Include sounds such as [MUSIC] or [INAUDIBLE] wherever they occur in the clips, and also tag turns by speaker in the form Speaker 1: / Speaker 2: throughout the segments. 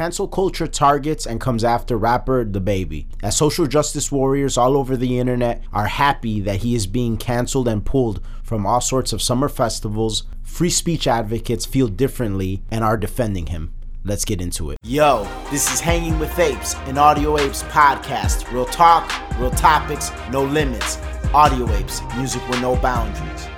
Speaker 1: Cancel culture targets and comes after rapper DaBaby. As social justice warriors all over the internet are happy that he is being canceled and pulled from all sorts of summer festivals, free speech advocates feel differently and are defending him. Let's get into it. Yo, this is Hanging with Apes, an Audio Apes podcast. Real talk, real topics, no limits. Audio Apes, music with no boundaries.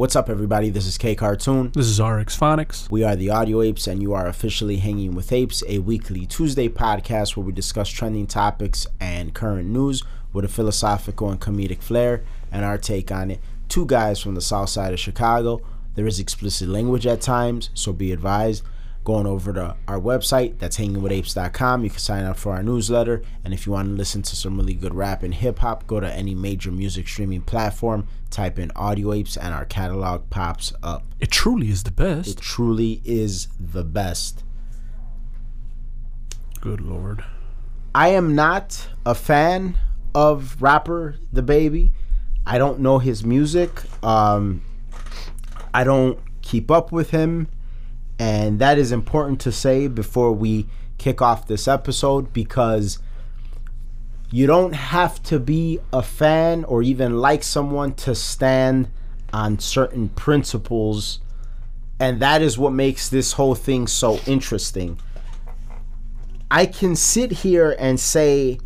Speaker 1: What's up, everybody? This is K Cartoon.
Speaker 2: This is RX Phonics.
Speaker 1: We are the Audio Apes, and you are officially Hanging with Apes, a weekly Tuesday podcast where we discuss trending topics and current news with a philosophical and comedic flair and our take on it. Two guys from the south side of Chicago. There is explicit language at times, so be advised going over to our website that's hangingwithapes.com you can sign up for our newsletter. And if you want to listen to some really good rap and hip-hop go to any major music streaming platform type in audio apes and our catalog pops up.
Speaker 2: It truly is the best.
Speaker 1: it truly is the best.
Speaker 2: Good lord.
Speaker 1: i am not a fan of rapper DaBaby. I don't know his music. Um i don't keep up with him and that is important to say before we kick off this episode because you don't have to be a fan or even like someone to stand on certain principles. And that is what makes this whole thing so interesting. I can sit here and say,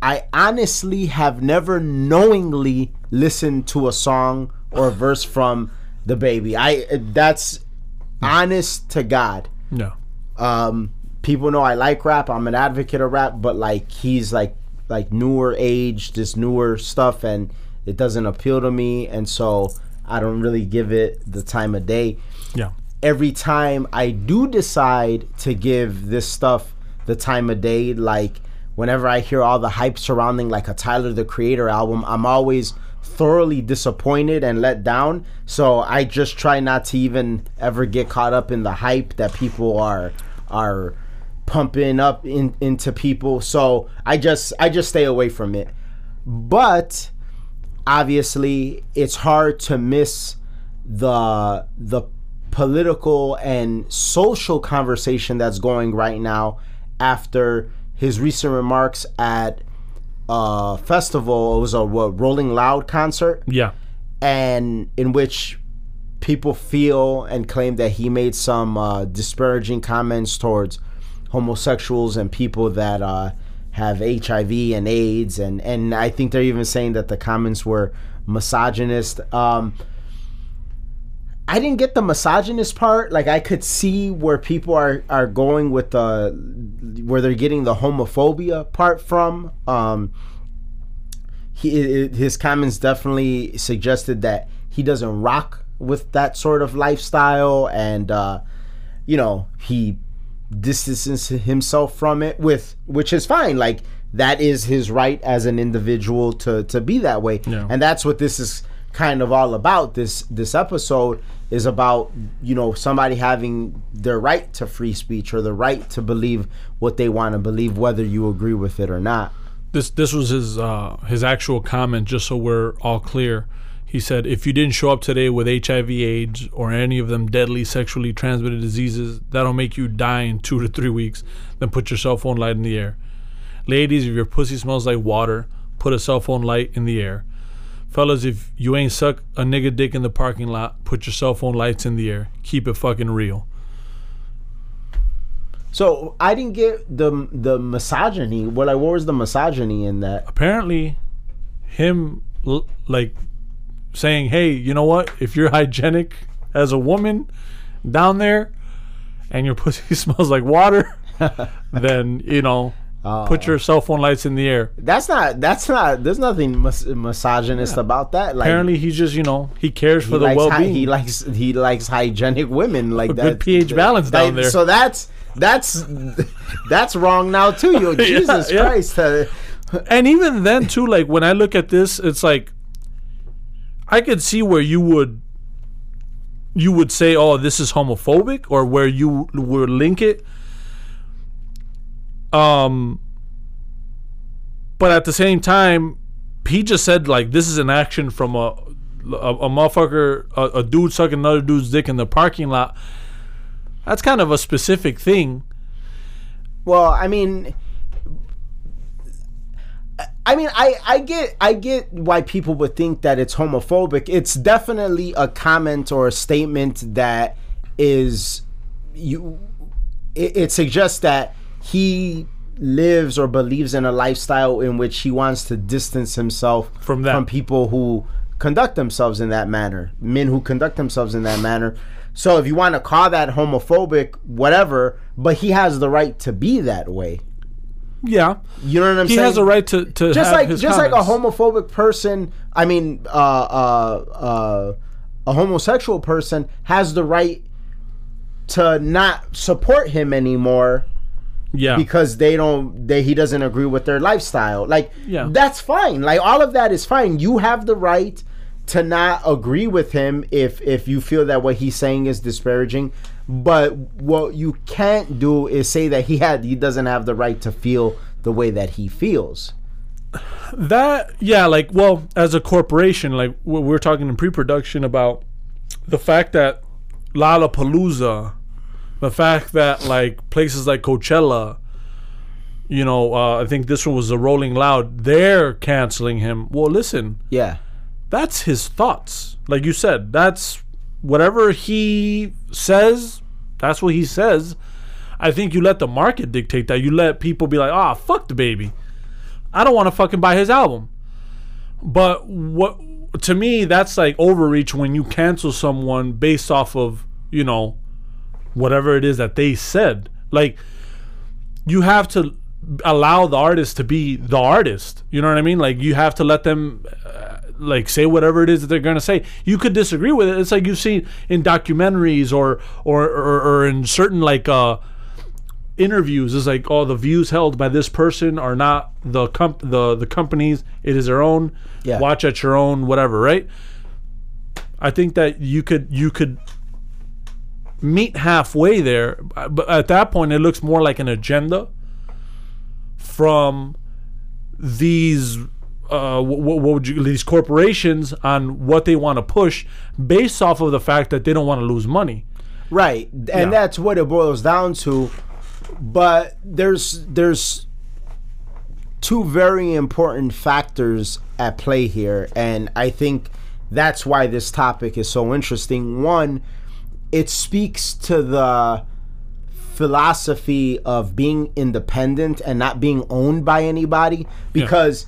Speaker 1: I honestly have never knowingly listened to a song or a verse from DaBaby. I that's honest to God.
Speaker 2: No.
Speaker 1: Um, people know I like rap. I'm an advocate of rap, but like he's like like newer age, this newer stuff, and it doesn't appeal to me, and so I don't really give it the time of day.
Speaker 2: Yeah.
Speaker 1: Every time I do decide to give this stuff the time of day, like whenever I hear all the hype surrounding like a Tyler the Creator album, I'm always thoroughly disappointed and let down. So I just try not to even ever get caught up in the hype that people are are pumping up in, into people. So I just I just stay away from it. But obviously it's hard to miss the the political and social conversation that's going right now after his recent remarks at uh festival it was a what, rolling loud concert
Speaker 2: Yeah.
Speaker 1: and in which people feel and claim that he made some uh, disparaging comments towards homosexuals and people that uh, have HIV and AIDS, and and I think they're even saying that the comments were misogynist. Um, I didn't get the misogynist part. Like I could see where people are are going with the where they're getting the homophobia part from. Um, he his comments definitely suggested that he doesn't rock with that sort of lifestyle, and uh, you know he distances himself from it with which is fine. Like that is his right as an individual to to be that way,
Speaker 2: Yeah.
Speaker 1: and that's what this is kind of all about. This this episode is about you know somebody having their right to free speech or the right to believe what they want to believe, whether you agree with it or not.
Speaker 2: This this was his uh his actual comment just so we're all clear. He said if you didn't show up today with HIV AIDS or any of them deadly sexually transmitted diseases that'll make you die in 2 to 3 weeks, then put your cell phone light in the air. Ladies, if your pussy smells like water, put a cell phone light in the air. Fellas, if you ain't suck a nigga dick in the parking lot, put your cell phone lights in the air. Keep it fucking real.
Speaker 1: So I didn't get the the misogyny. What like what was the misogyny in that?
Speaker 2: apparently him l- like saying hey you know what if you're hygienic as a woman down there and your [LAUGHS] pussy [LAUGHS] smells like water [LAUGHS] then you know put your cell phone lights in the air
Speaker 1: That's not. That's not. There's nothing mis- misogynist about that. Like
Speaker 2: apparently he's just you know he cares
Speaker 1: he
Speaker 2: for the well-being
Speaker 1: he likes he likes hygienic women. Like
Speaker 2: A
Speaker 1: that.
Speaker 2: good pH balance
Speaker 1: that-
Speaker 2: down there.
Speaker 1: So that's that's that's wrong now too. Yo, [LAUGHS] Jesus
Speaker 2: yeah.
Speaker 1: Christ. Uh,
Speaker 2: and even then too like when i look at this it's like i could see where you would you would say oh this is homophobic or where you would link it um but at the same time he just said like this is an action from a a, a motherfucker a, a dude sucking another dude's dick in the parking lot That's kind of a specific thing.
Speaker 1: Well, I mean, I mean, I, I get I get why people would think that it's homophobic. It's definitely a comment or a statement that is you. It, it suggests that he lives or believes in a lifestyle in which he wants to distance himself
Speaker 2: From that.
Speaker 1: from people who conduct themselves in that manner, men who conduct themselves in that manner. So if you want to call that homophobic, whatever, but he has the right to be that way.
Speaker 2: Yeah,
Speaker 1: You know what I'm
Speaker 2: he
Speaker 1: saying?
Speaker 2: He has a right to to
Speaker 1: just like just like a homophobic person. I mean, uh, uh, uh, a homosexual person has the right to not support him anymore
Speaker 2: Yeah,
Speaker 1: because they don't they he doesn't agree with their lifestyle. Like
Speaker 2: Yeah.
Speaker 1: that's fine. Like all of that is fine. You have the right to not agree with him if if you feel that what he's saying is disparaging. But what you can't do is say that he had he doesn't have the right to feel the way that he feels.
Speaker 2: that yeah, like well, as a corporation, like we we we're talking in pre-production about the fact that Lollapalooza, the fact that like places like Coachella, you know, uh, I think this one was the Rolling Loud, they're canceling him. Well, listen,
Speaker 1: Yeah.
Speaker 2: that's his thoughts. Like you said, that's whatever he says, that's what he says. I think you let the market dictate that. You let people be like, ah, fuck DaBaby. I don't want to fucking buy his album. But what to me, that's like overreach when you cancel someone based off of, you know, whatever it is that they said. Like you have to allow the artist to be the artist. You know what I mean? Like you have to let them uh, like say whatever it is that they're gonna say. You could disagree with it. It's like you've seen in documentaries or or or, or in certain like uh interviews It's like oh the views held by this person are not the comp the the companies it is their own
Speaker 1: Yeah.
Speaker 2: watch at your own whatever right i think that you could you could meet halfway there but at that point it looks more like an agenda from these uh, what, what would you these corporations on what they want to push based off of the fact that they don't want to lose money
Speaker 1: Right. And
Speaker 2: Yeah.
Speaker 1: that's what it boils down to. But there's there's two very important factors at play here and I think that's why this topic is so interesting. One, it speaks to the philosophy of being independent and not being owned by anybody because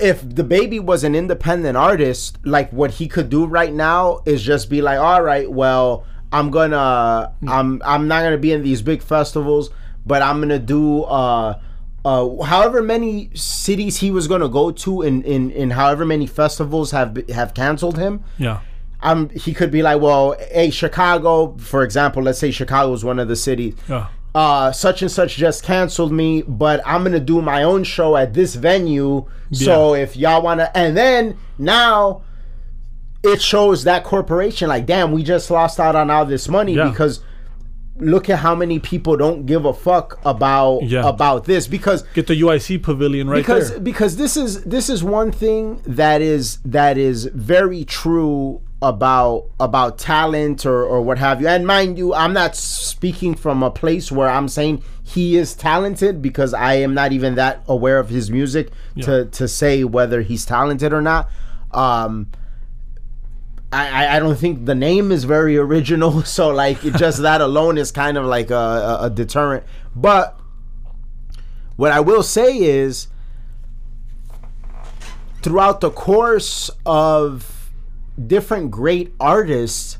Speaker 1: if DaBaby was an independent artist, like what he could do right now is just be like, all right, well, I'm gonna, I'm, I'm not gonna be in these big festivals, but I'm gonna do, uh, uh, however many cities he was gonna go to, in, in, in however many festivals have have canceled him.
Speaker 2: yeah
Speaker 1: Um, he could be like, well, hey, Chicago, for example, let's say Chicago is one of the cities
Speaker 2: yeah
Speaker 1: uh, such and such just canceled me, but I'm gonna do my own show at this venue. So if y'all wanna, and then now it shows that corporation like, damn, we just lost out on all this money
Speaker 2: Yeah.
Speaker 1: because look at how many people don't give a fuck about
Speaker 2: Yeah.
Speaker 1: about this because
Speaker 2: get the UIC pavilion right
Speaker 1: because
Speaker 2: there.
Speaker 1: because this is this is one thing that is that is very true about about talent or or what have you. And mind you i'm not speaking from a place where i'm saying he is talented because i am not even that aware of his music to to say whether he's talented or not. Um I, I- don't think the name is very original, [LAUGHS] so like just that alone is kind of like a, a deterrent. But what I will say is, throughout the course of different great artists,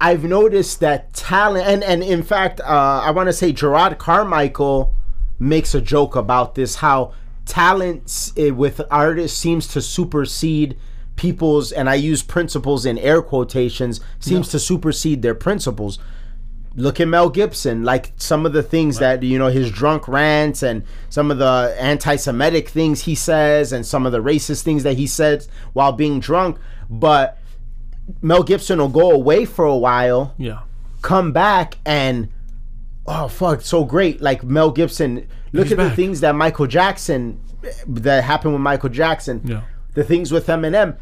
Speaker 1: I've noticed that talent, and and in fact, uh, I want to say Jerrod Carmichael makes a joke about this how talent eh, with artists seems to supersede people's, and I use principles in air quotations, seems to supersede their principles. Look at Mel Gibson, like some of the things that you know his drunk rants and some of the anti-Semitic things he says and some of the racist things that he says while being drunk, but Mel Gibson will go away for a while,
Speaker 2: Yeah.
Speaker 1: come back, and oh fuck, so great! Like Mel Gibson, look
Speaker 2: He's
Speaker 1: at the things that Michael Jackson that happened with Michael Jackson,
Speaker 2: Yeah.
Speaker 1: the things with Eminem.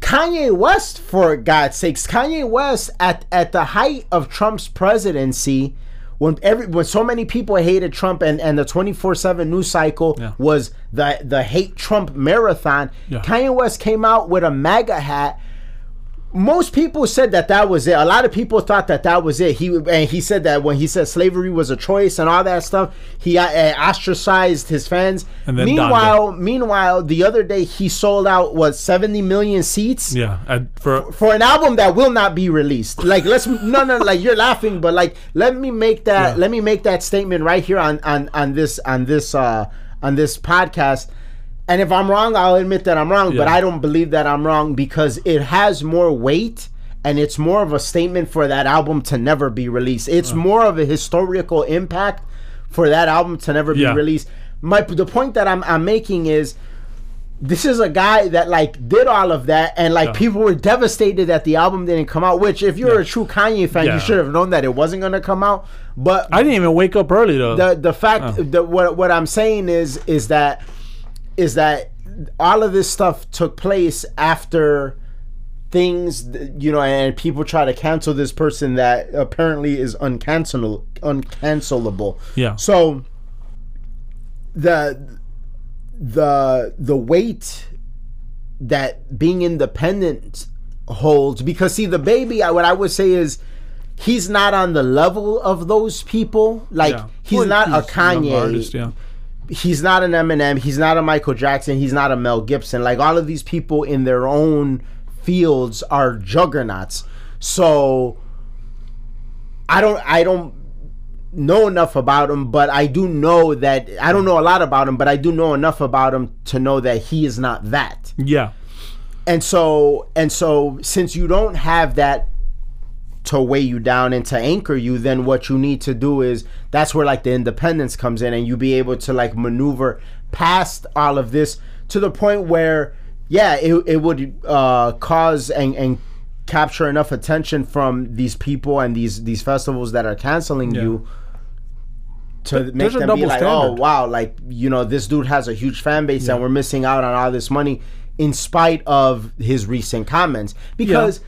Speaker 1: Kanye West, for God's sakes, Kanye West at at the height of Trump's presidency, when every when so many people hated Trump and, and the twenty four seven news cycle
Speaker 2: Yeah.
Speaker 1: was the the hate Trump marathon.
Speaker 2: Yeah.
Speaker 1: Kanye West came out with a MAGA hat. Most people said that that was it. A lot of people thought that that was it. He and he said that when he said slavery was a choice and all that stuff, he uh, ostracized his fans.
Speaker 2: And then donned it.
Speaker 1: meanwhile, meanwhile, the other day he sold out what seventy million seats
Speaker 2: Yeah, at, for
Speaker 1: for an album that will not be released. Like let's no no like you're laughing, but like let me make that
Speaker 2: Yeah.
Speaker 1: let me make that statement right here on on on this on this uh on this podcast. And if I'm wrong, I'll admit that I'm wrong, but I don't believe that I'm wrong because it has more weight and it's more of a statement for that album to never be released. It's more of a historical impact for that album to never
Speaker 2: Yeah.
Speaker 1: be released. My the point that I'm I'm making is this is a guy that like did all of that and like
Speaker 2: Yeah.
Speaker 1: people were devastated that the album didn't come out which if you're
Speaker 2: Yeah.
Speaker 1: a true kanye fan
Speaker 2: Yeah.
Speaker 1: you should have known that it wasn't going to come out but
Speaker 2: I didn't even wake up early though.
Speaker 1: the the fact
Speaker 2: Oh.
Speaker 1: that what what i'm saying is is that is that all of this stuff took place after things you know and people try to cancel this person that apparently is uncancelable uncancelable
Speaker 2: yeah,
Speaker 1: so the the the weight that being independent holds because see DaBaby I, what I would say is he's not on the level of those people like
Speaker 2: yeah.
Speaker 1: he's
Speaker 2: Well,
Speaker 1: not a Kanye
Speaker 2: artist, yeah.
Speaker 1: He's not an Eminem, he's not a Michael Jackson, he's not a Mel Gibson. Like all of these people in their own fields are juggernauts. So I don't I don't know enough about him, but I do know that I don't know a lot about him, but I do know enough about him to know that he is not that.
Speaker 2: Yeah,
Speaker 1: And so and so since you don't have that to weigh you down and to anchor you, then what you need to do is that's where like the independence comes in and you be able to like maneuver past all of this to the point where yeah, it, it would uh cause and and capture enough attention from these people and these these festivals that are canceling
Speaker 2: Yeah.
Speaker 1: you to
Speaker 2: But
Speaker 1: make them be like, oh wow, like you know, this dude has a huge fan base
Speaker 2: Yeah.
Speaker 1: and we're missing out on all this money in spite of his recent comments. Because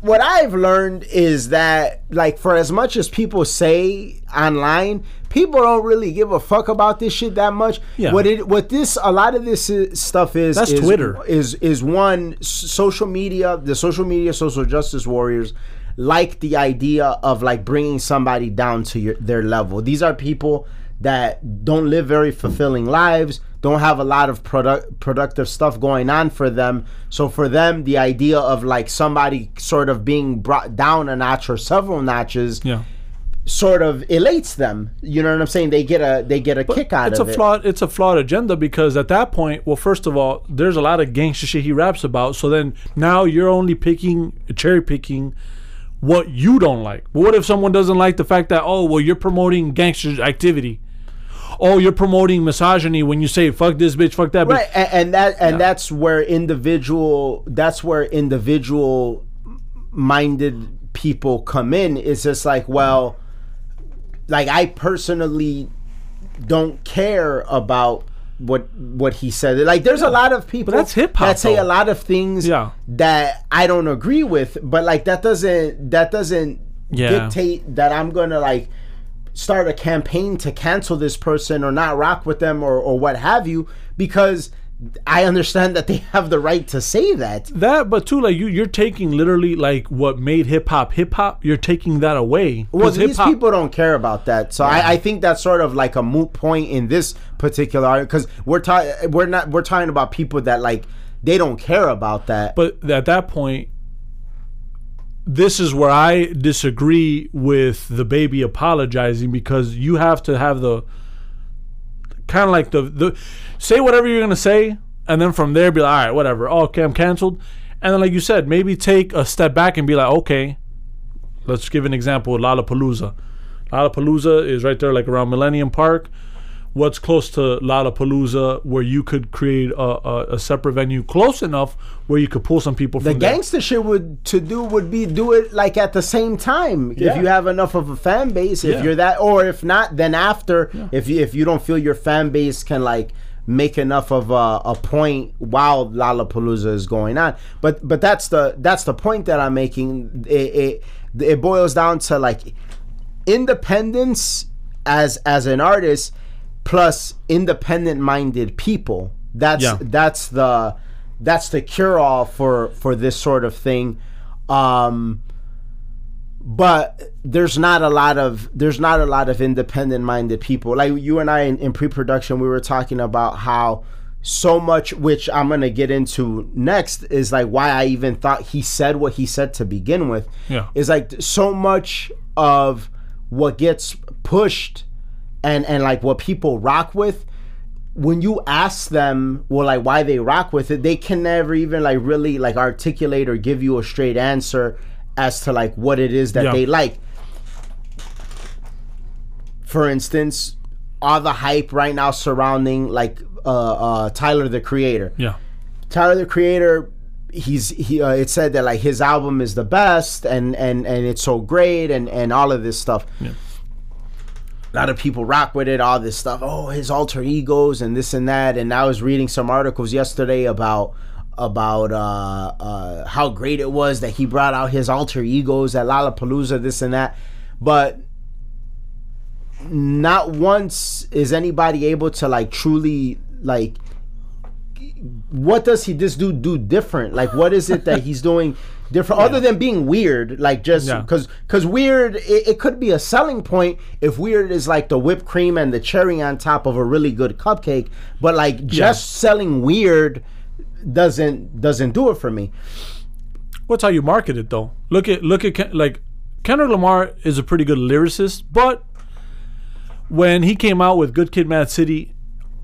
Speaker 1: what I've learned is that like for as much as people say online, people don't really give a fuck about this shit that much.
Speaker 2: Yeah.
Speaker 1: What it what this a lot of this is, stuff is
Speaker 2: That's
Speaker 1: is,
Speaker 2: Twitter.
Speaker 1: is is one social media, the social media social justice warriors like the idea of like bringing somebody down to your their level. These are people that don't live very fulfilling lives, don't have a lot of product productive stuff going on for them. So for them, the idea of like somebody sort of being brought down a notch or several notches
Speaker 2: yeah.
Speaker 1: sort of elates them. You know what I'm saying? They get a they get a kick out of it.
Speaker 2: it's a flawed it's a flawed agenda because at that point well first of all there's a lot of gangster shit he raps about so then now you're only picking cherry picking what you don't like but what if someone doesn't like the fact that oh well you're promoting gangster activity oh you're promoting misogyny when you say fuck this bitch fuck that bitch
Speaker 1: right and, and that and that's where individual that's where individual minded people come in it's just like well like i personally don't care about what what he said like there's a lot of people
Speaker 2: that's hip-hop,
Speaker 1: that say
Speaker 2: though.
Speaker 1: a lot of things
Speaker 2: Yeah.
Speaker 1: that i don't agree with but like that doesn't that doesn't
Speaker 2: Yeah.
Speaker 1: dictate that i'm gonna like start a campaign to cancel this person or not rock with them or, or what have you because I understand that they [LAUGHS] have the right to say that.
Speaker 2: that but too like you you're taking literally like what made hip hop hip hop you're taking that away
Speaker 1: Well, these
Speaker 2: hip-hop-
Speaker 1: people don't care about that, so I, I think that's sort of like a moot point in this particular because we're talking we're not we're talking about people that like they don't care about that.
Speaker 2: But at that point, this is where I disagree with DaBaby apologizing because you have to have the kind of like the the say whatever you're gonna say, and then from there be like, all right, whatever. Oh, okay, I'm canceled. And then, like you said, maybe take a step back and be like, okay, let's give an example. Lollapalooza. Lollapalooza is right there, like around Millennium Park. What's close to Lollapalooza where you could create a, a, a separate venue close enough where you could pull some people
Speaker 1: the
Speaker 2: there?
Speaker 1: gangster shit would to do would be do it like at the same time
Speaker 2: Yeah.
Speaker 1: if you have enough of a fan base if
Speaker 2: Yeah.
Speaker 1: you're that or if not then after if you if you don't feel your fan base can like make enough of a, a point while Lollapalooza is going on. But but that's the that's the point that I'm making. It it, it boils down to like independence as as an artist plus independent minded people. That's
Speaker 2: Yeah.
Speaker 1: that's the that's the cure all for for this sort of thing. Um but there's not a lot of there's not a lot of independent minded people like you and i in, in pre-production we were talking about how so much which i'm going to get into next is like why i even thought he said what he said to begin with
Speaker 2: Yeah.
Speaker 1: is like so much of what gets pushed and and like what people rock with when you ask them well like why they rock with it they can never even like really like articulate or give you a straight answer as to like what it is that
Speaker 2: Yeah.
Speaker 1: they like for instance all the hype right now surrounding like uh uh tyler the creator
Speaker 2: Yeah.
Speaker 1: Tyler the Creator, he's he. Uh, it said that like his album is the best, and and and it's so great, and and all of this stuff.
Speaker 2: Yeah.
Speaker 1: A lot of people rock with it. All this stuff. Oh, his alter egos and this and that. And I was reading some articles yesterday about about uh, uh, how great it was that he brought out his alter egos at Lollapalooza, this and that. But not once is anybody able to like truly like what does he this dude do different like what is it that he's doing different other than being weird like just
Speaker 2: Yeah.
Speaker 1: because because weird it, it could be a selling point if weird is like the whipped cream and the cherry on top of a really good cupcake but like just selling weird doesn't doesn't do it for me
Speaker 2: What's how you market it though? Look at look at like Kendrick Lamar is a pretty good lyricist, but when he came out with Good Kid, Mad City,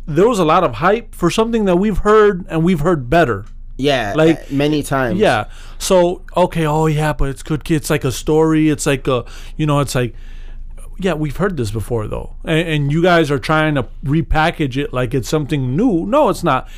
Speaker 2: there was a lot of hype for something that we've heard and we've heard better.
Speaker 1: Yeah
Speaker 2: Like,
Speaker 1: many times
Speaker 2: Yeah. So okay, oh yeah, but it's Good It's like a story. It's like a you know, it's like yeah, we've heard this before though, and, and you guys are trying to repackage it like it's something new. No, it's not.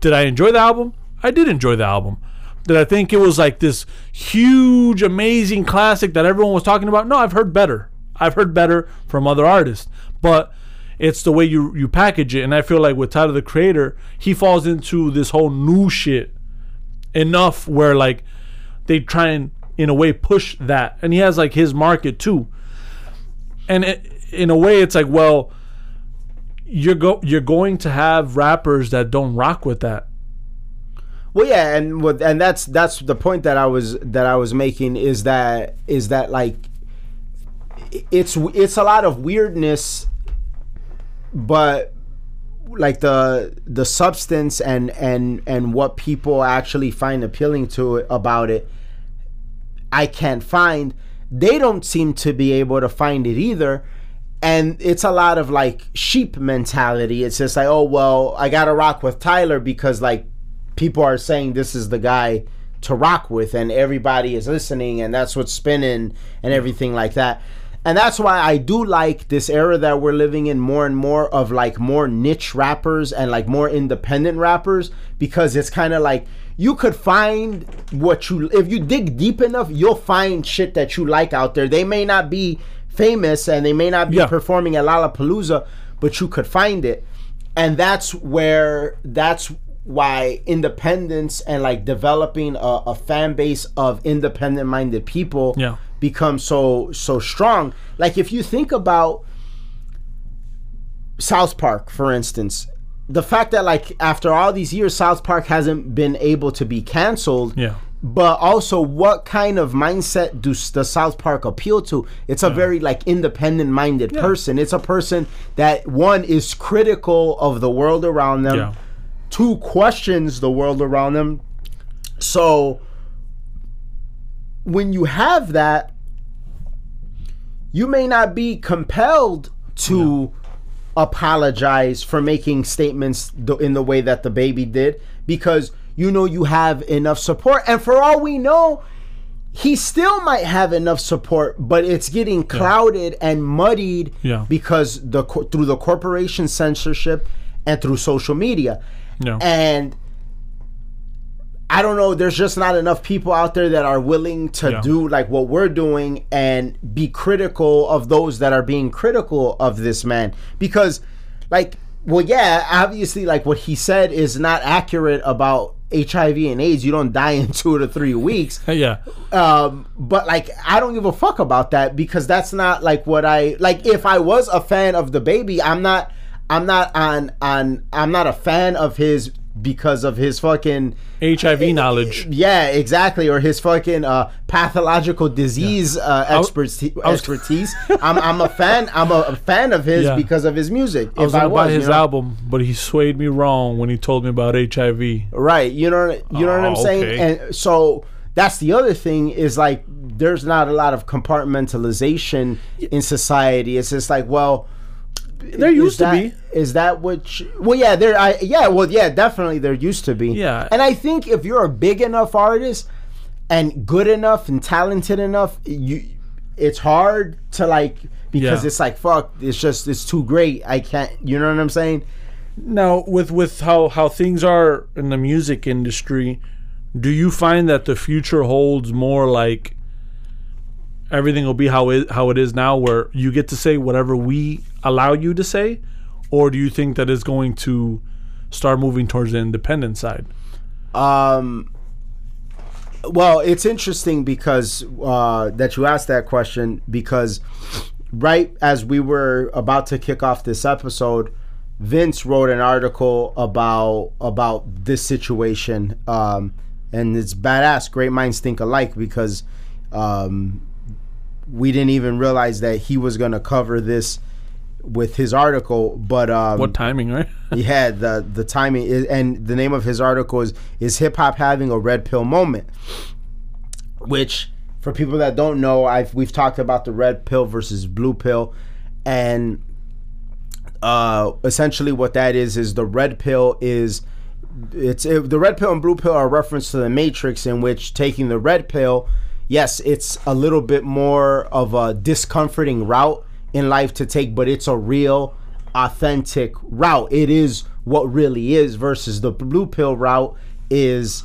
Speaker 2: Did I enjoy the album? I did enjoy the album. Did I think it was like this huge, amazing classic that everyone was talking about? No, I've heard better. I've heard better from other artists, but it's the way you you package it. And I feel like with Tyler the Creator, he falls into this whole new shit enough where like they try and in a way push that, and he has like his market too. And it, in a way, it's like well, you're go you're going to have rappers that don't rock with that.
Speaker 1: Well, yeah, and and that's that's the point that I was that I was making is that is that like it's it's a lot of weirdness, but like the the substance and and and what people actually find appealing to it about it, I can't find. They don't seem to be able to find it either. And it's a lot of like sheep mentality. It's just like, oh well, I gotta rock with Tyler because like people are saying this is the guy to rock with and everybody is listening and that's what's spinning and everything like that and that's why i do like this era that we're living in more and more of like more niche rappers and like more independent rappers because it's kind of like you could find what you if you dig deep enough you'll find shit that you like out there they may not be famous and they may not be
Speaker 2: Yeah.
Speaker 1: performing at lollapalooza but you could find it and that's where that's why independence and like developing a, a fan base of independent minded people
Speaker 2: Yeah.
Speaker 1: become so so strong. Like if you think about south park for instance the fact that like after all these years south park hasn't been able to be canceled
Speaker 2: Yeah.
Speaker 1: but also what kind of mindset does the south park appeal to? It's a very like independent minded person. It's a person that one is critical of the world around them
Speaker 2: Yeah.
Speaker 1: two questions the world around them so when you have that you may not be compelled to apologize for making statements in the way that DaBaby did because you know you have enough support and for all we know he still might have enough support but it's getting clouded and muddied
Speaker 2: Yeah.
Speaker 1: because the through the corporation censorship and through social media
Speaker 2: Yeah.
Speaker 1: and I don't know. There's just not enough people out there that are willing to
Speaker 2: Yeah.
Speaker 1: do like what we're doing and be critical of those that are being critical of this man. Because, like, well, yeah, obviously, like what he said is not accurate about HIV and AIDS. You don't die [LAUGHS] in two to three weeks. [LAUGHS]
Speaker 2: yeah,
Speaker 1: Um, but like, I don't give a fuck about that because that's not like what I like. If I was a fan of DaBaby, I'm not. I'm not on on. I'm not a fan of his because of his fucking
Speaker 2: HIV knowledge.
Speaker 1: yeah, exactly, or his fucking uh, pathological disease uh,
Speaker 2: was-
Speaker 1: expertise.
Speaker 2: I was-
Speaker 1: expertise. I'm, I'm a fan. I'm a, a fan of his
Speaker 2: Yeah.
Speaker 1: because of his music.
Speaker 2: I was
Speaker 1: if
Speaker 2: gonna buy
Speaker 1: you
Speaker 2: his
Speaker 1: know?
Speaker 2: album, but he swayed me wrong when he told me about HIV.
Speaker 1: right? You know, you know what I'm
Speaker 2: Oh,
Speaker 1: saying.
Speaker 2: okay.
Speaker 1: And so that's the other thing is like there's not a lot of compartmentalization in society. It's just like, well,
Speaker 2: There
Speaker 1: is
Speaker 2: used to be.
Speaker 1: Is that which? Well, yeah, there. I yeah, well, yeah, definitely there used to be.
Speaker 2: Yeah.
Speaker 1: and I think if you're a big enough artist and good enough and talented enough, you, it's hard to like because
Speaker 2: Yeah.
Speaker 1: it's like fuck. It's just it's too great. I can't. You know what I'm saying?
Speaker 2: Now, with with how how things are in the music industry, do you find that the future holds more like everything will be how it how it is now, where you get to say whatever we allow you to say, or do you think that it's going to start moving towards the independent side?
Speaker 1: Um, well, it's interesting because uh, that you asked that question because right as we were about to kick off this episode, Vince wrote an article about about this situation, um, and it's badass. Great minds think alike because um, we didn't even realize that he was going to cover this with his article. But um,
Speaker 2: What timing, right? [LAUGHS]
Speaker 1: yeah, the the timing is, and the name of his article is is hip hop having a red pill moment, which for people that don't know, I've we've talked about the red pill versus blue pill, and uh, essentially what that is is the red pill is it's it, the red pill and blue pill are a reference to the matrix in which taking the red pill yes it's a little bit more of a discomforting route in life to take but it's a real authentic route. It is what really is versus the blue pill route is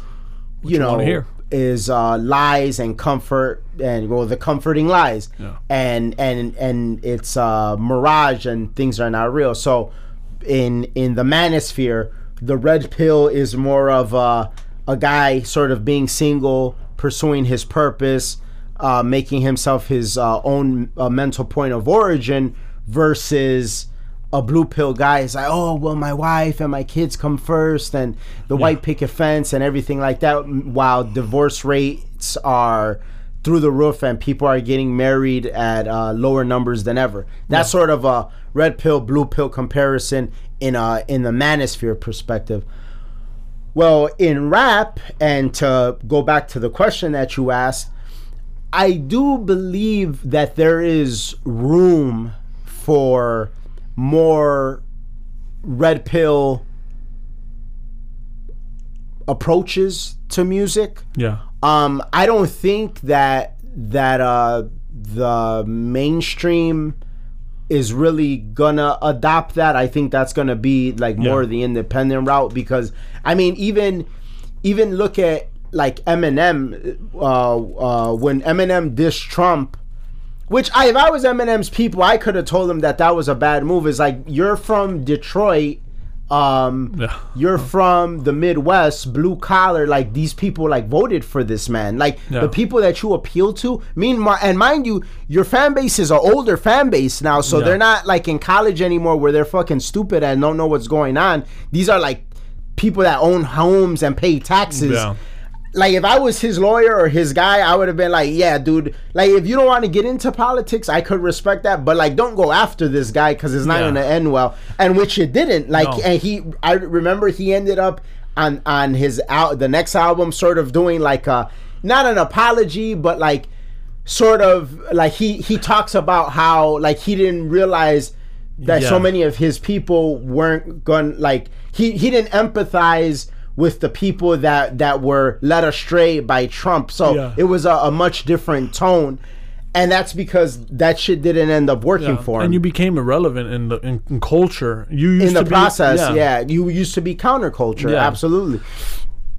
Speaker 1: you,
Speaker 2: you
Speaker 1: know is uh, lies and comfort and well the comforting lies.
Speaker 2: Yeah.
Speaker 1: and and and it's uh, mirage and things are not real. So in in the manosphere the red pill is more of a, a guy sort of being single pursuing his purpose uh, making himself his uh, own uh, mental point of origin versus a blue pill guy is like, oh well, my wife and my kids come first, and the white picket fence and everything like that. While divorce rates are through the roof and people are getting married at uh, lower numbers than ever. That's sort of a red pill, blue pill comparison in a in the manosphere perspective. Well, in rap, and to go back to the question that you asked, I do believe that there is room for more red pill approaches to music.
Speaker 2: Yeah.
Speaker 1: Um, I don't think that that uh, the mainstream is really gonna adopt that. I think that's gonna be like more
Speaker 2: Yeah.
Speaker 1: the independent route because I mean even even look at like Eminem uh, uh, when Eminem dissed Trump. Which I, if I was Eminem's people, I could have told him that that was a bad move. It's like you're from Detroit, um,
Speaker 2: Yeah.
Speaker 1: you're from the Midwest, blue collar. Like these people, like voted for this man. Like
Speaker 2: Yeah.
Speaker 1: the people that you appeal to. Mean and mind you, your fan base is an older fan base now, so
Speaker 2: Yeah.
Speaker 1: they're not like in college anymore, where they're fucking stupid and don't know what's going on. These are like people that own homes and pay taxes.
Speaker 2: Yeah.
Speaker 1: Like if I was his lawyer or his guy, I would have been like, "Yeah, dude. Like if you don't want to get into politics, I could respect that, but like don't go after this guy because it's not
Speaker 2: Yeah.
Speaker 1: gonna end well." And which it didn't. Like,
Speaker 2: No.
Speaker 1: and he, I remember he ended up on on his out the next album, sort of doing like a not an apology, but like sort of like he he talks about how like he didn't realize that so many of his people weren't going like he he didn't empathize with the people that that were led astray by Trump. So
Speaker 2: Yeah.
Speaker 1: it was a, a much different tone. And that's because that shit didn't end up working
Speaker 2: Yeah.
Speaker 1: for him.
Speaker 2: And you became irrelevant in the in, in culture. You used
Speaker 1: in the
Speaker 2: to be-
Speaker 1: process, yeah. You used to be counterculture,
Speaker 2: Yeah.
Speaker 1: absolutely.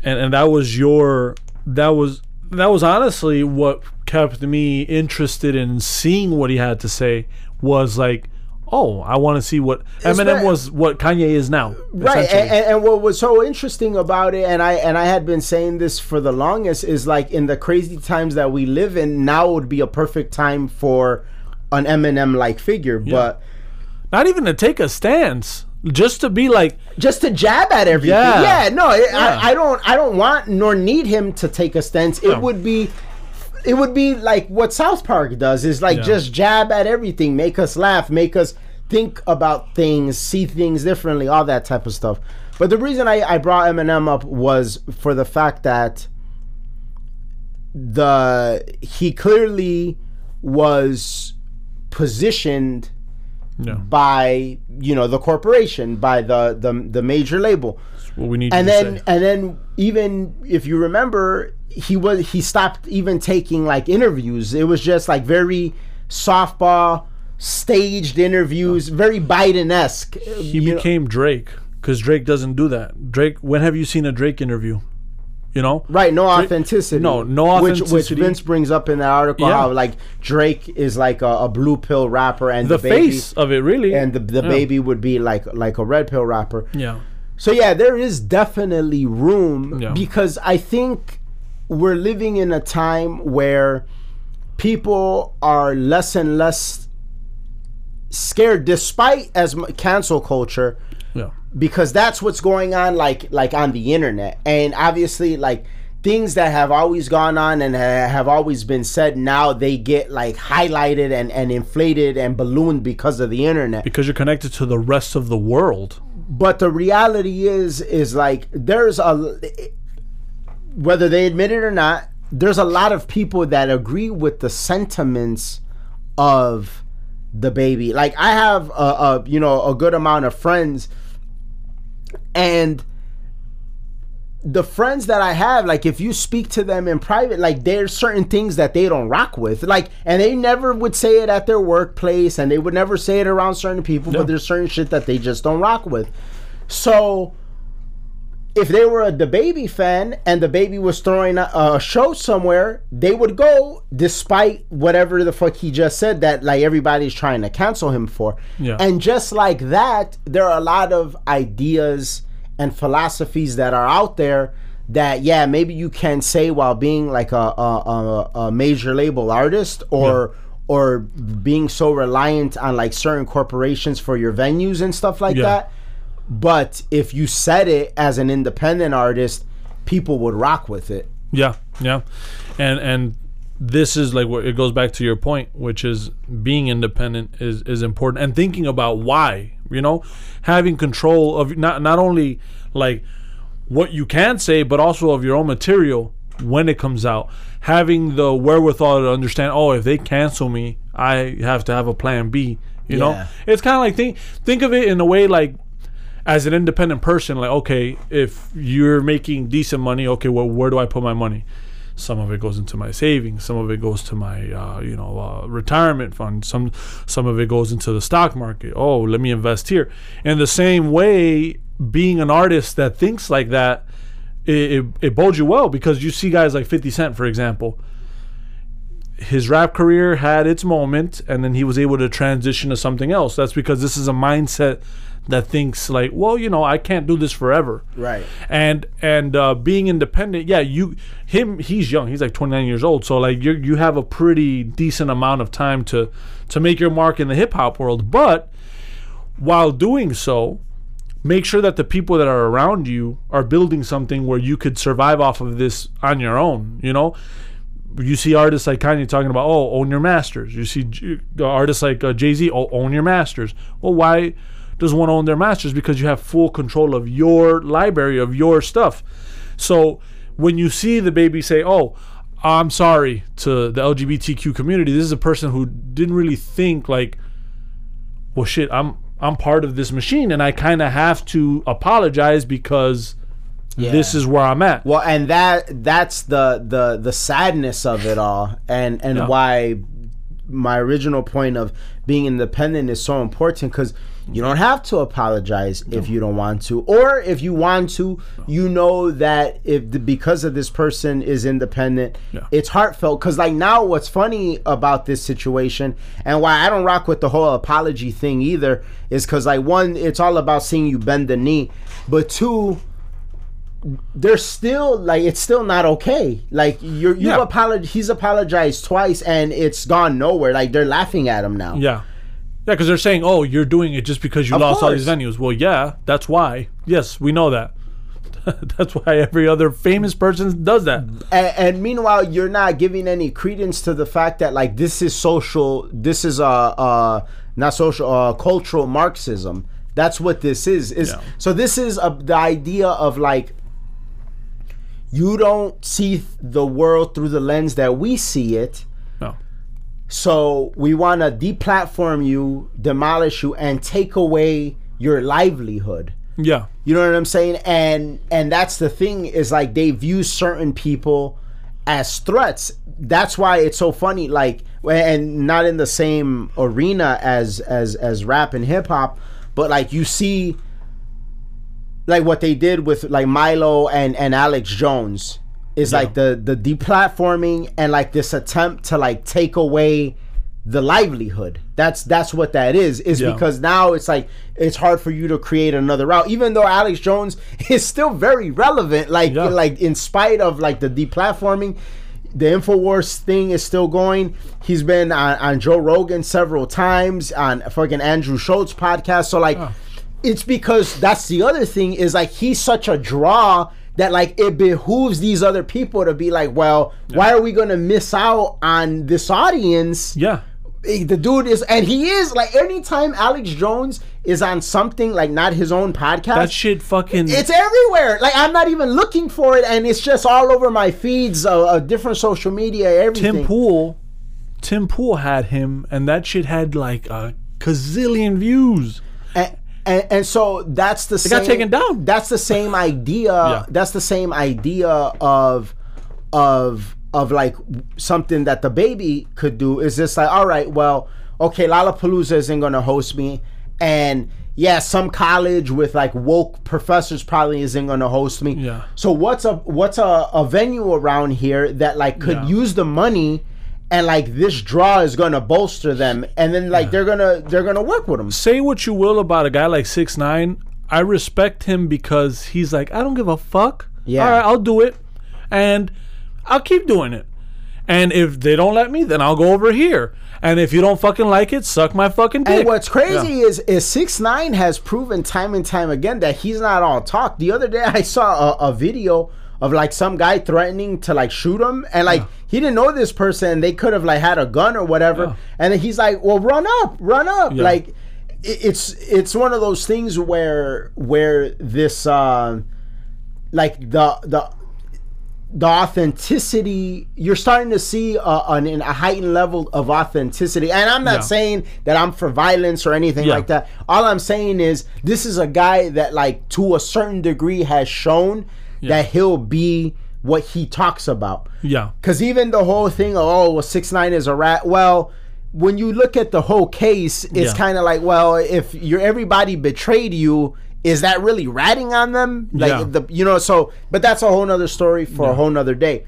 Speaker 2: and and that was your that was that was honestly what kept me interested in seeing what he had to say was like oh, I want to see what Eminem was, what Kanye is now.
Speaker 1: right and, and, what was so interesting about it and i and i had been saying this for the longest is like in the crazy times that we live in now would be a perfect time for an eminem like figure but
Speaker 2: Not even to take a stance, just to be like,
Speaker 1: just to jab at everything
Speaker 2: Yeah.
Speaker 1: yeah, no it,
Speaker 2: Yeah.
Speaker 1: I, I don't i don't want nor need him to take a stance it
Speaker 2: No.
Speaker 1: would be it would be like what south park does is like
Speaker 2: Yeah.
Speaker 1: just jab at everything make us laugh make us think about things see things differently all that type of stuff but the reason i, I brought eminem up was for the fact that the he clearly was positioned
Speaker 2: yeah,
Speaker 1: by you know the corporation by the the, the major label
Speaker 2: what we need
Speaker 1: and then
Speaker 2: say.
Speaker 1: and then even if you remember he was he stopped even taking like interviews it was just like very softball staged interviews oh. very biden-esque uh,
Speaker 2: He became Drake because Drake doesn't do that. Drake, when have you seen a Drake interview? You know,
Speaker 1: Right, no authenticity.
Speaker 2: no, no
Speaker 1: Which, which. Vince brings up in the article
Speaker 2: Yeah.
Speaker 1: how like Drake is like a, a blue pill rapper and
Speaker 2: the,
Speaker 1: the, baby,
Speaker 2: face of it really,
Speaker 1: and the, the
Speaker 2: Yeah.
Speaker 1: baby would be like like a red pill rapper.
Speaker 2: Yeah,
Speaker 1: So yeah, there is definitely room
Speaker 2: Yeah.
Speaker 1: because I think we're living in a time where people are less and less scared despite as cancel culture
Speaker 2: yeah,
Speaker 1: because that's what's going on like like on the internet. And obviously like things that have always gone on and ha- have always been said now they get like highlighted and, and inflated and ballooned because of the internet.
Speaker 2: Because you're connected to the rest of the world.
Speaker 1: but the reality is is like there's a whether they admit it or not there's a lot of people that agree with the sentiments of DaBaby like i have a, a you know a good amount of friends and the friends that I have, like if you speak to them in private, like there's certain things that they don't rock with. Like and they never would say it at their workplace and they would never say it around certain people,
Speaker 2: Yeah.
Speaker 1: but there's certain shit that they just don't rock with. So if they were a DaBaby fan and DaBaby was throwing a, a show somewhere, they would go despite whatever the fuck he just said that like everybody's trying to cancel him for.
Speaker 2: Yeah.
Speaker 1: And just like that, there are a lot of ideas and philosophies that are out there that yeah maybe you can say while being like a a, a, a major label artist or or being so reliant on like certain corporations for your venues and stuff like
Speaker 2: Yeah.
Speaker 1: that but if you said it as an independent artist people would rock with it
Speaker 2: Yeah, yeah, and and this is like what it goes back to your point, which is being independent is is important, and thinking about why. You know, having control of not not only like what you can say, but also of your own material when it comes out. Having the wherewithal to understand, oh, if they cancel me, I have to have a plan B. You
Speaker 1: Yeah.
Speaker 2: know, it's kind of like think think of it in a way like as an independent person, like okay, if you're making decent money, okay, well, where do I put my money? Some of it goes into my savings. Some of it goes to my, uh, you know, uh, retirement fund. Some, some of it goes into the stock market. Oh, let me invest here. In the same way, being an artist that thinks like that, it, it, it bodes you well because you see guys like 50 Cent, for example. His rap career had its moment, and then he was able to transition to something else. That's because this is a mindset that thinks like, well, you know, I can't do this forever.
Speaker 1: Right.
Speaker 2: And and uh, being independent yeah you him he's young. He's like 29 years old. So like you you have a pretty decent amount of time to to make your mark in the hip hop world. But while doing so make sure that the people that are around you are building something where you could survive off of this on your own you know you see artists like Kanye talking about, oh, own your masters. You see J- artists like uh, Jay Z, oh, own your masters. Well, why does one own their masters? Because you have full control of your library, of your stuff. So when you see DaBaby say, oh, I'm sorry to the LGBTQ community, this is a person who didn't really think like, well, shit, I'm I'm part of this machine, and I kind of have to apologize because this is where I'm at.
Speaker 1: Well, and that that's the the the sadness of it all, and and
Speaker 2: Yeah.
Speaker 1: why my original point of being independent is so important because you don't have to apologize if you don't want to, or if you want to, you know that if the, because of this person is independent,
Speaker 2: Yeah.
Speaker 1: it's heartfelt. Because like now, what's funny about this situation and why I don't rock with the whole apology thing either is because like one, it's all about seeing you bend the knee, but two they're still like it's still not okay. Like you're you
Speaker 2: Yeah.
Speaker 1: apolog- he's apologized twice and it's gone nowhere. Like they're laughing at him now.
Speaker 2: Yeah. Yeah, because they're saying, "Oh, you're doing it just because you
Speaker 1: Of
Speaker 2: lost all these venues." Well, yeah, that's why. Yes, we know that. [LAUGHS] that's why every other famous person does that.
Speaker 1: And, and meanwhile, you're not giving any credence to the fact that like this is social. This is uh uh not social uh cultural Marxism. That's what this is. Is
Speaker 2: Yeah.
Speaker 1: so this is a, the idea of like you don't see the world through the lens that we see it.
Speaker 2: No.
Speaker 1: So we want to deplatform you, demolish you, and take away your livelihood.
Speaker 2: Yeah.
Speaker 1: You know what I'm saying? And and that's the thing is like they view certain people as threats. That's why it's so funny. Like and not in the same arena as as as rap and hip hop, but like you see like what they did with like Milo and and Alex Jones is
Speaker 2: Yeah.
Speaker 1: like the the deplatforming and like this attempt to like take away the livelihood. That's that's what that is. Is
Speaker 2: Yeah.
Speaker 1: because now it's like it's hard for you to create another route, even though Alex Jones [LAUGHS] is still very relevant. Like
Speaker 2: Yeah.
Speaker 1: like in spite of like the deplatforming, the Infowars thing is still going. He's been on, on Joe Rogan several times on fucking Andrew Schulz podcast. So like, it's because that's the other thing is like he's such a draw that like it behooves these other people to be like, well, why are we gonna miss out on this audience?
Speaker 2: Yeah.
Speaker 1: Eh, the dude is and he is like anytime Alex Jones is on something like not his own podcast
Speaker 2: That shit fucking.
Speaker 1: it's everywhere like I'm not even looking for it and it's just all over my feeds of, of different social media everything
Speaker 2: Tim Pool. Tim Pool had him, and that shit had like a gazillion views.
Speaker 1: And, and, so that's the
Speaker 2: got
Speaker 1: same,
Speaker 2: taken down.
Speaker 1: that's the same idea [LAUGHS]
Speaker 2: Yeah.
Speaker 1: that's the same idea of of of like something that the baby could do is just like all right well okay Lollapalooza isn't going to host me and yeah some college with like woke professors probably isn't going to host me
Speaker 2: Yeah.
Speaker 1: so what's a what's a, a venue around here that like could
Speaker 2: Yeah.
Speaker 1: use the money and like this draw is going to bolster them and then like they're going to they're to work with them
Speaker 2: Say what you will about a guy like six nine. I respect him because he's like, I don't give a fuck.
Speaker 1: Yeah.
Speaker 2: All right, I'll do it, and I'll keep doing it. And if they don't let me, then I'll go over here. And if you don't fucking like it, suck my fucking dick.
Speaker 1: And what's crazy is is six nine has proven time and time again that he's not all talk. The other day I saw a, a video of like some guy threatening to like shoot him, and like he didn't know this person, and they could have like had a gun or whatever.
Speaker 2: Yeah.
Speaker 1: And then he's like, "Well, run up, run up!"
Speaker 2: Yeah.
Speaker 1: Like it's it's one of those things where where this um like the the the authenticity you're starting to see a, an, a heightened level of authenticity and i'm not
Speaker 2: Yeah.
Speaker 1: saying that i'm for violence or anything
Speaker 2: Yeah.
Speaker 1: like that all i'm saying is this is a guy that like to a certain degree has shown that he'll be what he talks about.
Speaker 2: Yeah,
Speaker 1: because even the whole thing of oh well six nine is a rat. Well when you look at the whole case it's
Speaker 2: Yeah.
Speaker 1: kind of like well if your everybody betrayed you is that really ratting on them? Like
Speaker 2: Yeah.
Speaker 1: the you know so but that's a whole nother story for a whole nother day.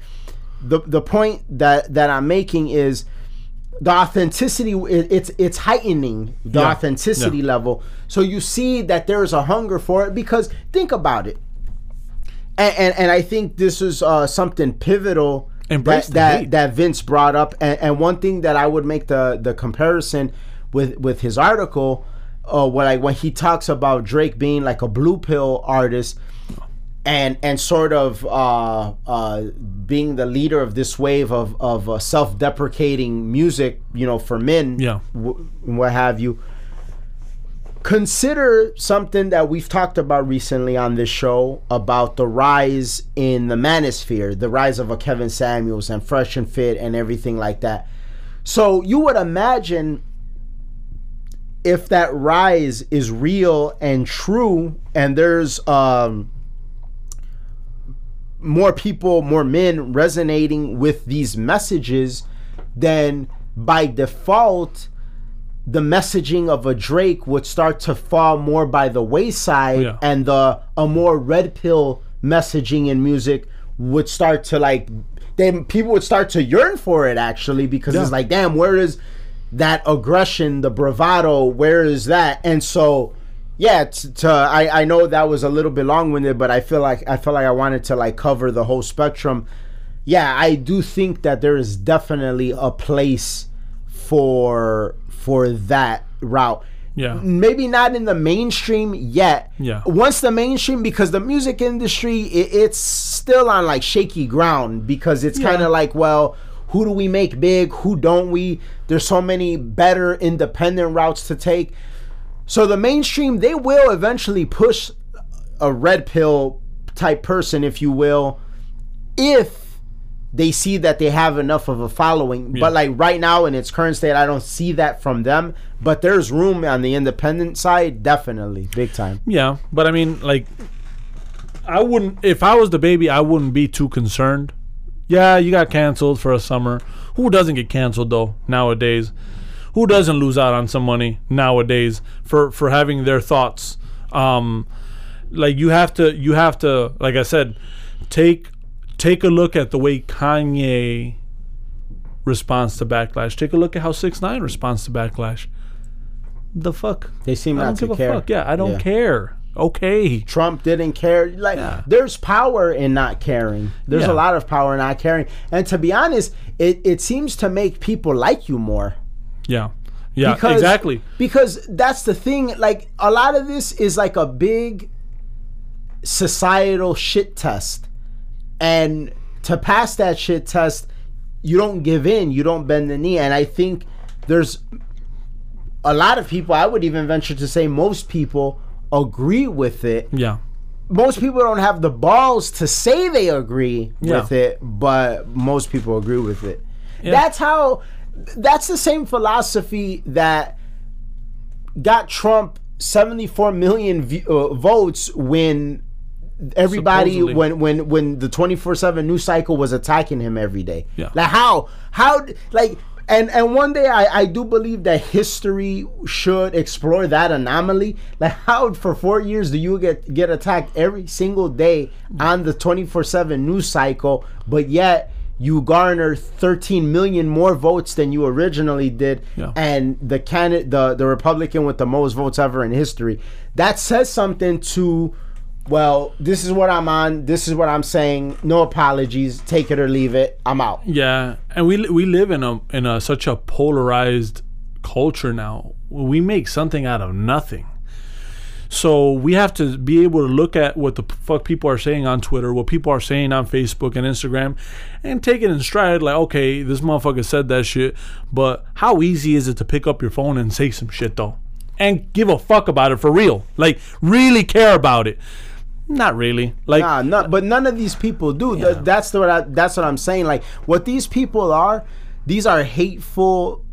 Speaker 1: The the point that that i'm making is the authenticity it, it's it's heightening the
Speaker 2: Yeah.
Speaker 1: authenticity
Speaker 2: Yeah.
Speaker 1: level. So you see that there's a hunger for it because think about it and and, and i think this is uh, something pivotal
Speaker 2: Embrace
Speaker 1: that that,
Speaker 2: hate.
Speaker 1: that vince brought up and, and one thing that i would make the the comparison with with his article uh when like when he talks about drake being like a blue pill artist and and sort of uh, uh, being the leader of this wave of of uh, self-deprecating music, you know, for men,
Speaker 2: Yeah.
Speaker 1: w- what have you. Consider something that we've talked about recently on this show about the rise in the manosphere, the rise of a Kevin Samuels and Fresh and Fit and everything like that. So you would imagine if that rise is real and true, and there's um, more people, more men resonating with these messages, then by default, the messaging of a Drake would start to fall more by the wayside, oh,
Speaker 2: Yeah.
Speaker 1: and the a more red pill messaging in music would start to like. Then people would start to yearn for it actually because it's like, damn, where is that aggression, the bravado? Where is that? And so, yeah, t- I I know that was a little bit long winded, but I feel like I feel like I wanted to like cover the whole spectrum. Yeah, I do think that there is definitely a place for for that route.
Speaker 2: Yeah.
Speaker 1: Maybe not in the mainstream yet.
Speaker 2: Yeah.
Speaker 1: Once the mainstream, because the music industry, it, it's still on like shaky ground because it's
Speaker 2: Yeah.
Speaker 1: kind of like, well, who do we make big? Who don't we? There's so many better independent routes to take. So the mainstream, they will eventually push a red pill type person, if you will, if they see that they have enough of a following.
Speaker 2: Yeah.
Speaker 1: But like right now in its current state, I don't see that from them. But there's room on the independent side, definitely, big time.
Speaker 2: Yeah, but I mean, like, I wouldn't. If I was the baby, I wouldn't be too concerned. Yeah, you got canceled for a summer. Who doesn't get canceled though nowadays? Who doesn't lose out on some money nowadays for for having their thoughts? Um, like you have to, you have to, like I said, take take a look at the way Kanye responds to backlash. Take a look at how Six Nine responds to backlash. The fuck?
Speaker 1: They seem
Speaker 2: I
Speaker 1: not to care.
Speaker 2: fuck. Yeah, I don't
Speaker 1: Yeah.
Speaker 2: care. Okay.
Speaker 1: Trump didn't care. Like,
Speaker 2: Yeah.
Speaker 1: there's power in not caring. There's
Speaker 2: Yeah.
Speaker 1: a lot of power in not caring. And to be honest, it, it seems to make people like you more.
Speaker 2: Yeah. Yeah.
Speaker 1: Because-
Speaker 2: exactly.
Speaker 1: Because that's the thing. Like, a lot of this is like a big societal shit test. And to pass that shit test, you don't give in, you don't bend the knee. And I think there's a lot of people, I would even venture to say most people agree with it.
Speaker 2: Yeah.
Speaker 1: Most people don't have the balls to say they agree
Speaker 2: Yeah.
Speaker 1: with it, but most people agree with it.
Speaker 2: Yeah.
Speaker 1: That's how that's the same philosophy that got Trump 74 million v- uh, votes when everybody
Speaker 2: Supposedly.
Speaker 1: when when when the 24/7 news cycle was attacking him every day.
Speaker 2: Yeah.
Speaker 1: Like how how like and and one day I I do believe that history should explore that anomaly. Like how for 4 years do you get get attacked every single day on the 24/7 news cycle but yet you garner 13 million more votes than you originally did
Speaker 2: Yeah.
Speaker 1: and the candidate the the republican with the most votes ever in history that says something to well this is what i'm on this is what i'm saying no apologies take it or leave it i'm out
Speaker 2: Yeah, and we we live in a in a such a polarized culture now. We make something out of nothing. So we have to be able to look at what the fuck people are saying on Twitter, what people are saying on Facebook and Instagram, and take it in stride. Like, okay, this motherfucker said that shit, but how easy is it to pick up your phone and say some shit though, and give a fuck about it for real? Like, really care about it? Not really. Like,
Speaker 1: Nah, no, but none of these people do.
Speaker 2: Yeah.
Speaker 1: That's the what I, that's what I'm saying. Like what these people are, these are hateful,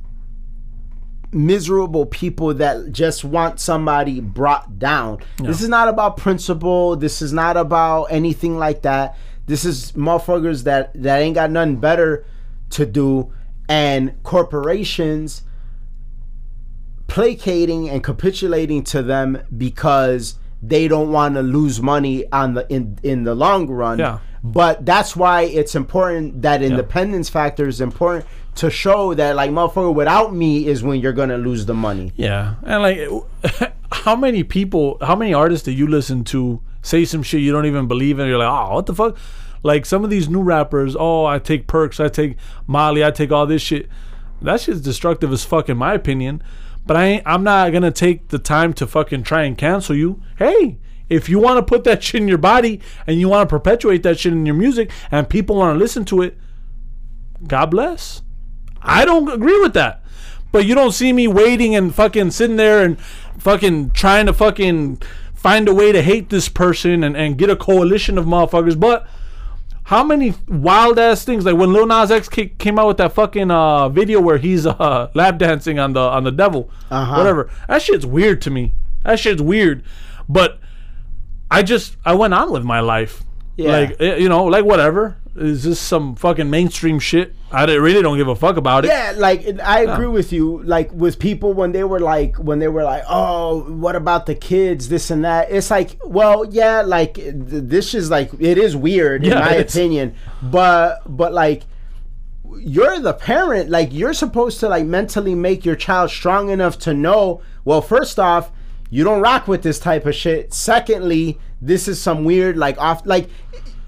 Speaker 1: miserable people that just want somebody brought down. This is not about principle. This is not about anything like that. This is motherfuckers that that ain't got nothing better to do, and corporations placating and capitulating to them because they don't want to lose money on the in in the long run.
Speaker 2: Yeah.
Speaker 1: But that's why it's important that independence factor is important to show that like motherfucker without me is when you're gonna lose the money.
Speaker 2: Yeah, and like, [LAUGHS] how many people, how many artists do you listen to say some shit you don't even believe in? You're like, oh, what the fuck? Like some of these new rappers, oh, I take perks, I take Molly, I take all this shit. That shit's destructive as fuck, in my opinion. But I, I'm not gonna take the time to fucking try and cancel you. Hey, if you want to put that shit in your body and you want to perpetuate that shit in your music, and people want to listen to it, God bless. I don't agree with that. But you don't see me waiting and fucking sitting there and fucking trying to fucking find a way to hate this person and, and get a coalition of motherfuckers. But how many wild ass things like when Lil Nas X came out with that fucking uh, video where he's uh, [LAUGHS] lap dancing on the on the devil,
Speaker 1: Uh-huh.
Speaker 2: whatever. That shit's weird to me. That shit's weird. But I just I went on with my life.
Speaker 1: Yeah.
Speaker 2: Like eh, you know, like whatever. Is this some fucking mainstream shit? I really don't give a fuck about it.
Speaker 1: Yeah, like I agree with you. Like with people when they were like when they were like, "Oh, what about the kids? This and that." It's like, well, yeah, like th- this is like it is weird in my opinion, but but like you're the parent, like you're supposed to like mentally make your child strong enough to know, well, first off, you don't rock with this type of shit. Secondly, this is some weird like off like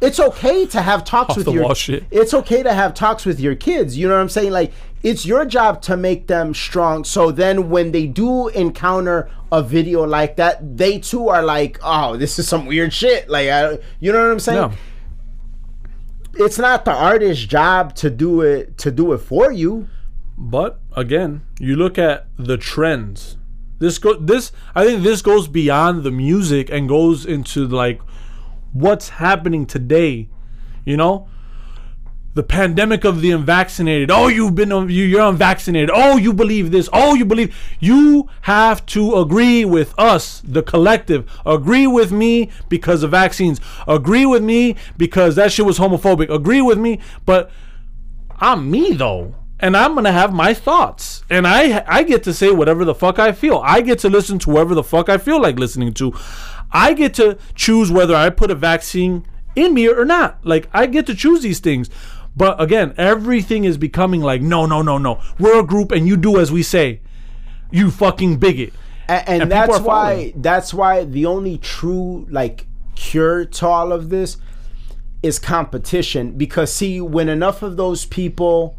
Speaker 1: it's okay to have talks
Speaker 2: Off
Speaker 1: with your it's okay to have talks with your kids. You know what I'm saying? Like it's your job to make them strong. So then when they do encounter a video like that, they too are like, "Oh, this is some weird shit." Like, I, you know what I'm saying?
Speaker 2: No.
Speaker 1: It's not the artist's job to do it to do it for you.
Speaker 2: But again, you look at the trends. This go this I think this goes beyond the music and goes into like what's happening today. You know? The pandemic of the unvaccinated. Oh, you've been um, you you're unvaccinated. Oh, you believe this. Oh, you believe you have to agree with us, the collective. Agree with me because of vaccines. Agree with me because that shit was homophobic. Agree with me, but I'm me though, and I'm gonna have my thoughts, and I I get to say whatever the fuck I feel. I get to listen to whoever the fuck I feel like listening to. I get to choose whether I put a vaccine in me or not. Like I get to choose these things. But again, everything is becoming like no, no, no, no. We're a group, and you do as we say. You fucking bigot.
Speaker 1: And, and,
Speaker 2: And
Speaker 1: that's why that's why the only true like cure to all of this is competition because see when enough of those people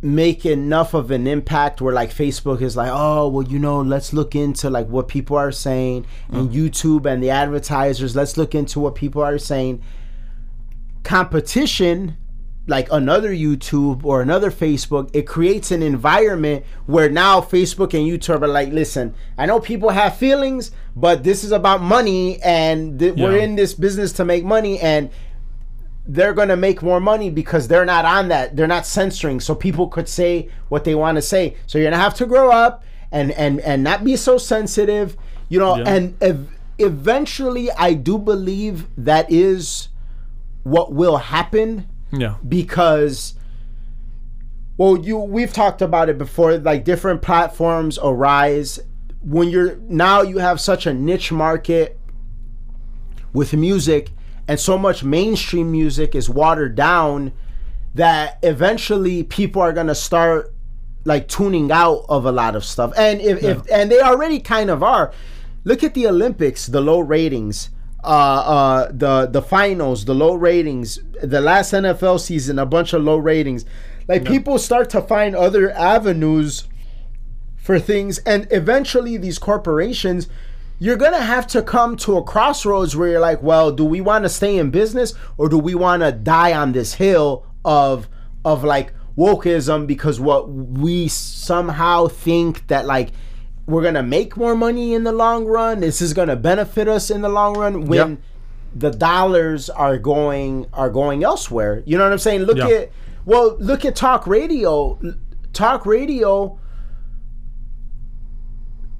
Speaker 1: make enough of an impact where like Facebook is like, oh well, you know, let's look into like what people are saying, and mm. YouTube and the advertisers, let's look into what people are saying. Competition, like another YouTube or another Facebook, it creates an environment where now Facebook and YouTube are like, listen, I know people have feelings, but this is about money, and th- we're in this business to make money, and they're going to make more money because they're not on that. They're not censoring, so people could say what they want to say. So you're gonna have to grow up and and and not be so sensitive, you know.
Speaker 2: Yeah.
Speaker 1: And ev- eventually, I do believe that is what will happen
Speaker 2: Yeah.
Speaker 1: because well you we've talked about it before like different platforms arise when you're now you have such a niche market with music and so much mainstream music is watered down that eventually people are going to start like tuning out of a lot of stuff. And if, if and they already kind of are. Look at the olympics the low ratings uh uh the the finals the low ratings the last nfl season a bunch of low ratings. Like people start to find other avenues for things and eventually these corporations you're gonna have to come to a crossroads where you're like well do we want to stay in business or do we want to die on this hill of of like wokeism because what we somehow think that like we're gonna make more money in the long run this is gonna benefit us in the long run when
Speaker 2: Yep.
Speaker 1: the dollars are going are going elsewhere you know what i'm saying look
Speaker 2: Yeah.
Speaker 1: at well look at talk radio talk radio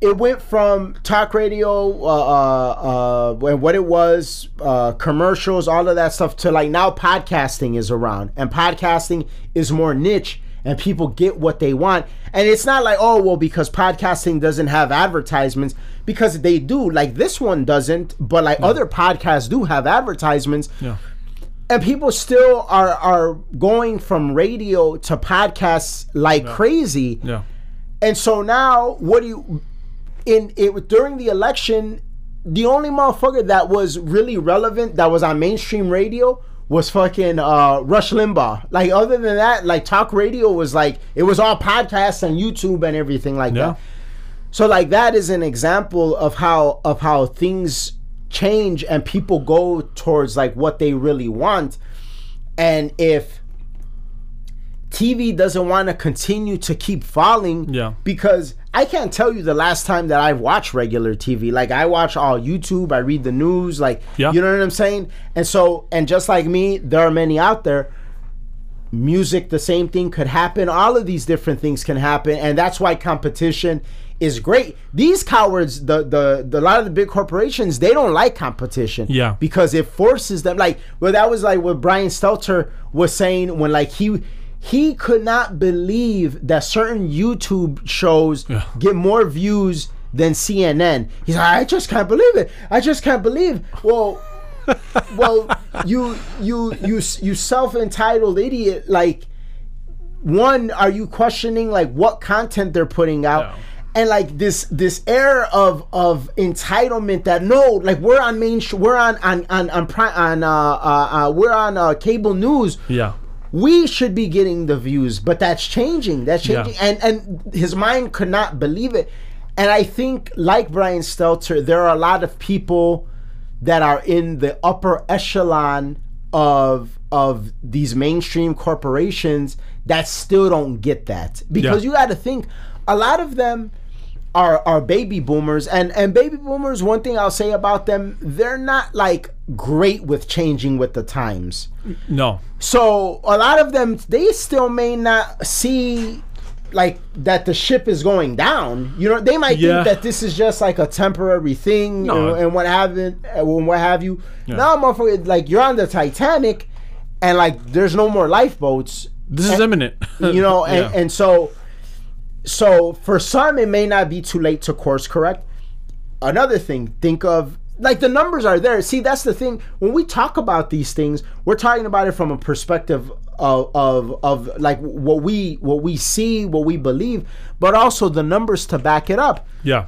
Speaker 1: it went from talk radio, uh, uh, uh, and what it was, uh, commercials, all of that stuff, to like now podcasting is around, and podcasting is more niche, and people get what they want. And it's not like, oh, well, because podcasting doesn't have advertisements, because they do. Like this one doesn't, but like other podcasts do have advertisements
Speaker 2: Yeah.
Speaker 1: and people still are are going from radio to podcasts like crazy.
Speaker 2: Yeah.
Speaker 1: And so now, what do you in it during the election? The only motherfucker that was really relevant that was on mainstream radio was fucking uh, Rush Limbaugh. Like other than that, like talk radio was like it was all podcasts and YouTube and everything like
Speaker 2: Yeah.
Speaker 1: that. So like that is an example of how of how things change and people go towards like what they really want. And if TV doesn't want to continue to keep falling,
Speaker 2: Yeah.
Speaker 1: because I can't tell you the last time that I've watched regular TV. Like I watch all YouTube, I read the news, like
Speaker 2: Yeah.
Speaker 1: you know what I'm saying? And so and just like me, there are many out there music the same thing could happen all of these different things can happen and that's why competition is great. These cowards, the the, the a lot of the big corporations, they don't like competition.
Speaker 2: Yeah.
Speaker 1: because it forces them. Like, well, that was like what Brian Stelter was saying when like he he could not believe that certain YouTube shows
Speaker 2: Yeah.
Speaker 1: get more views than CNN. He's like, I just can't believe it. I just can't believe. Well, [LAUGHS] well, you you you you self entitled idiot. Like, one, are you questioning like what content they're putting out?
Speaker 2: Yeah.
Speaker 1: And like this this air of of entitlement that no like we're on main sh- we're on on on on, pri- on uh, uh, uh we're on uh, cable news
Speaker 2: Yeah.
Speaker 1: We should be getting the views but that's changing that's
Speaker 2: Yeah.
Speaker 1: changing and and his mind could not believe it and i think like brian stelter there are a lot of people that are in the upper echelon of of these mainstream corporations that still don't get that because
Speaker 2: Yeah.
Speaker 1: you got to think a lot of them are are baby boomers and and baby boomers one thing i'll say about them they're not like great with changing with the times
Speaker 2: No.
Speaker 1: so a lot of them they still may not see like that the ship is going down. You know, they might
Speaker 2: Yeah.
Speaker 1: think that this is just like a temporary thing
Speaker 2: No.
Speaker 1: and, and what have and what have you.
Speaker 2: Yeah.
Speaker 1: Now, motherfucker, like you're on the Titanic, and like there's no more lifeboats.
Speaker 2: This is imminent.
Speaker 1: You know, [LAUGHS] and,
Speaker 2: Yeah.
Speaker 1: and so so for some it may not be too late to course correct. Another thing, think of like the numbers are there. See, that's the thing. When we talk about these things, we're talking about it from a perspective of of, of like what we what we see, what we believe, but also the numbers to back it up.
Speaker 2: yeah.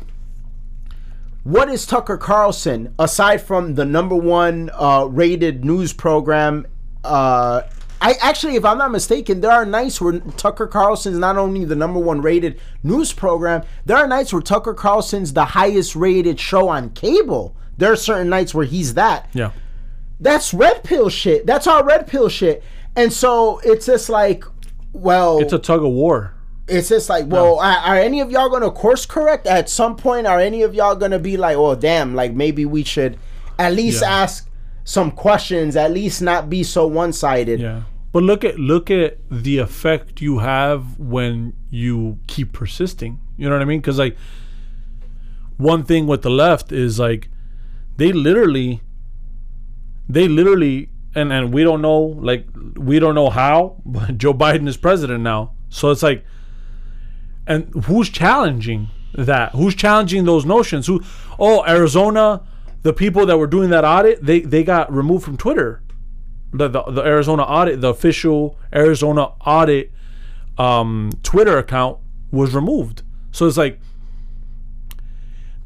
Speaker 1: What is Tucker Carlson aside from the number one uh, rated news program? Uh, I actually, if I'm not mistaken, there are nights where Tucker Carlson's not only the number one rated news program. There are nights where Tucker Carlson's the highest rated show on cable. There are certain nights where he's that.
Speaker 2: Yeah.
Speaker 1: That's red pill shit. That's all red pill shit. And so it's just like, well,
Speaker 2: It's a tug of war.
Speaker 1: it's just like, well, are, are any of y'all gonna course correct at some point? Are any of y'all gonna be like, oh, damn, like maybe we should at least
Speaker 2: Yeah.
Speaker 1: ask some questions, at least not be so one sided.
Speaker 2: Yeah. But look at look at the effect you have when you keep persisting. You know what I mean? Cuz like one thing with the left is like they literally they literally and and we don't know like we don't know how, but Joe Biden is president now. So it's like and who's challenging that? Who's challenging those notions? Who oh, Arizona, the people that were doing that audit, they they got removed from Twitter the, the, the Arizona audit, the official Arizona audit um, Twitter account was removed. So it's like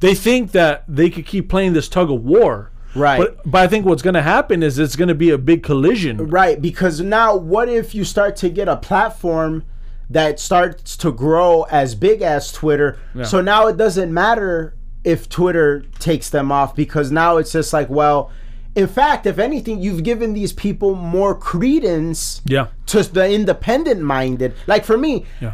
Speaker 2: they think that they could keep playing this tug of war.
Speaker 1: Right.
Speaker 2: But, but I think what's going to happen is it's going to be a big collision.
Speaker 1: Right, because now what if you start to get a platform that starts to grow as big as Twitter? So now it doesn't matter if Twitter takes them off because now it's just like, well, in fact, if anything, you've given these people more credence
Speaker 2: Yeah.
Speaker 1: to the independent minded. Like for me,
Speaker 2: Yeah.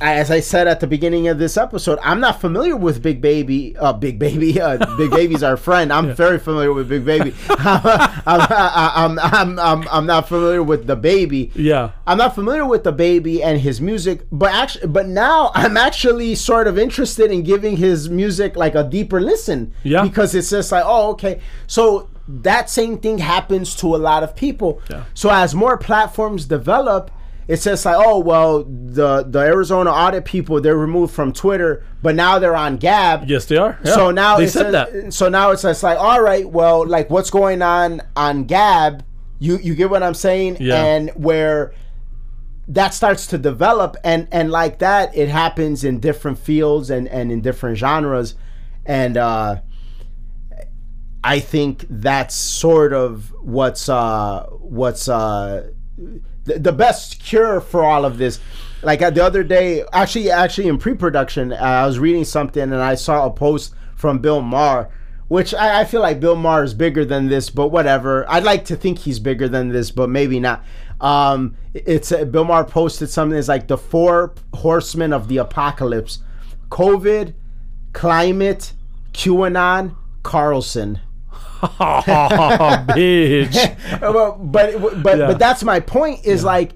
Speaker 1: As I said at the beginning of this episode, I'm not familiar with Big Baby. Uh, Big Baby, uh, Big Baby's our friend. I'm very familiar with Big Baby. [LAUGHS] I'm, I'm, I'm, I'm, I'm not familiar with the baby.
Speaker 2: Yeah.
Speaker 1: I'm not familiar with the baby and his music, but actually, but now I'm actually sort of interested in giving his music like a deeper listen.
Speaker 2: Yeah.
Speaker 1: Because it's just like, oh, okay. So that same thing happens to a lot of people.
Speaker 2: Yeah.
Speaker 1: So as more platforms develop, it's just like, oh well, the the Arizona audit people they're removed from Twitter, but now they're on Gab.
Speaker 2: Yes, they are. Yeah.
Speaker 1: So now
Speaker 2: they
Speaker 1: it's
Speaker 2: said
Speaker 1: just-
Speaker 2: that.
Speaker 1: So now it's just like, all right, well, like what's going on on Gab? You you get what I'm saying?
Speaker 2: Yeah.
Speaker 1: And where that starts to develop and and like that it happens in different fields and and in different genres and uh I think that's sort of what's uh what's uh the, the best cure for all of this. Like uh, the other day actually actually in pre-production uh, I was reading something and I saw a post from Bill Maher which I, I feel like Bill Maher is bigger than this but whatever. I'd like to think he's bigger than this but maybe not. Um it's uh, Bill Maher posted something that's like the four horsemen of the apocalypse. COVID climate QAnon Carlson [LAUGHS]
Speaker 2: bitch. [LAUGHS]
Speaker 1: but but but,
Speaker 2: Yeah.
Speaker 1: but that's my point is like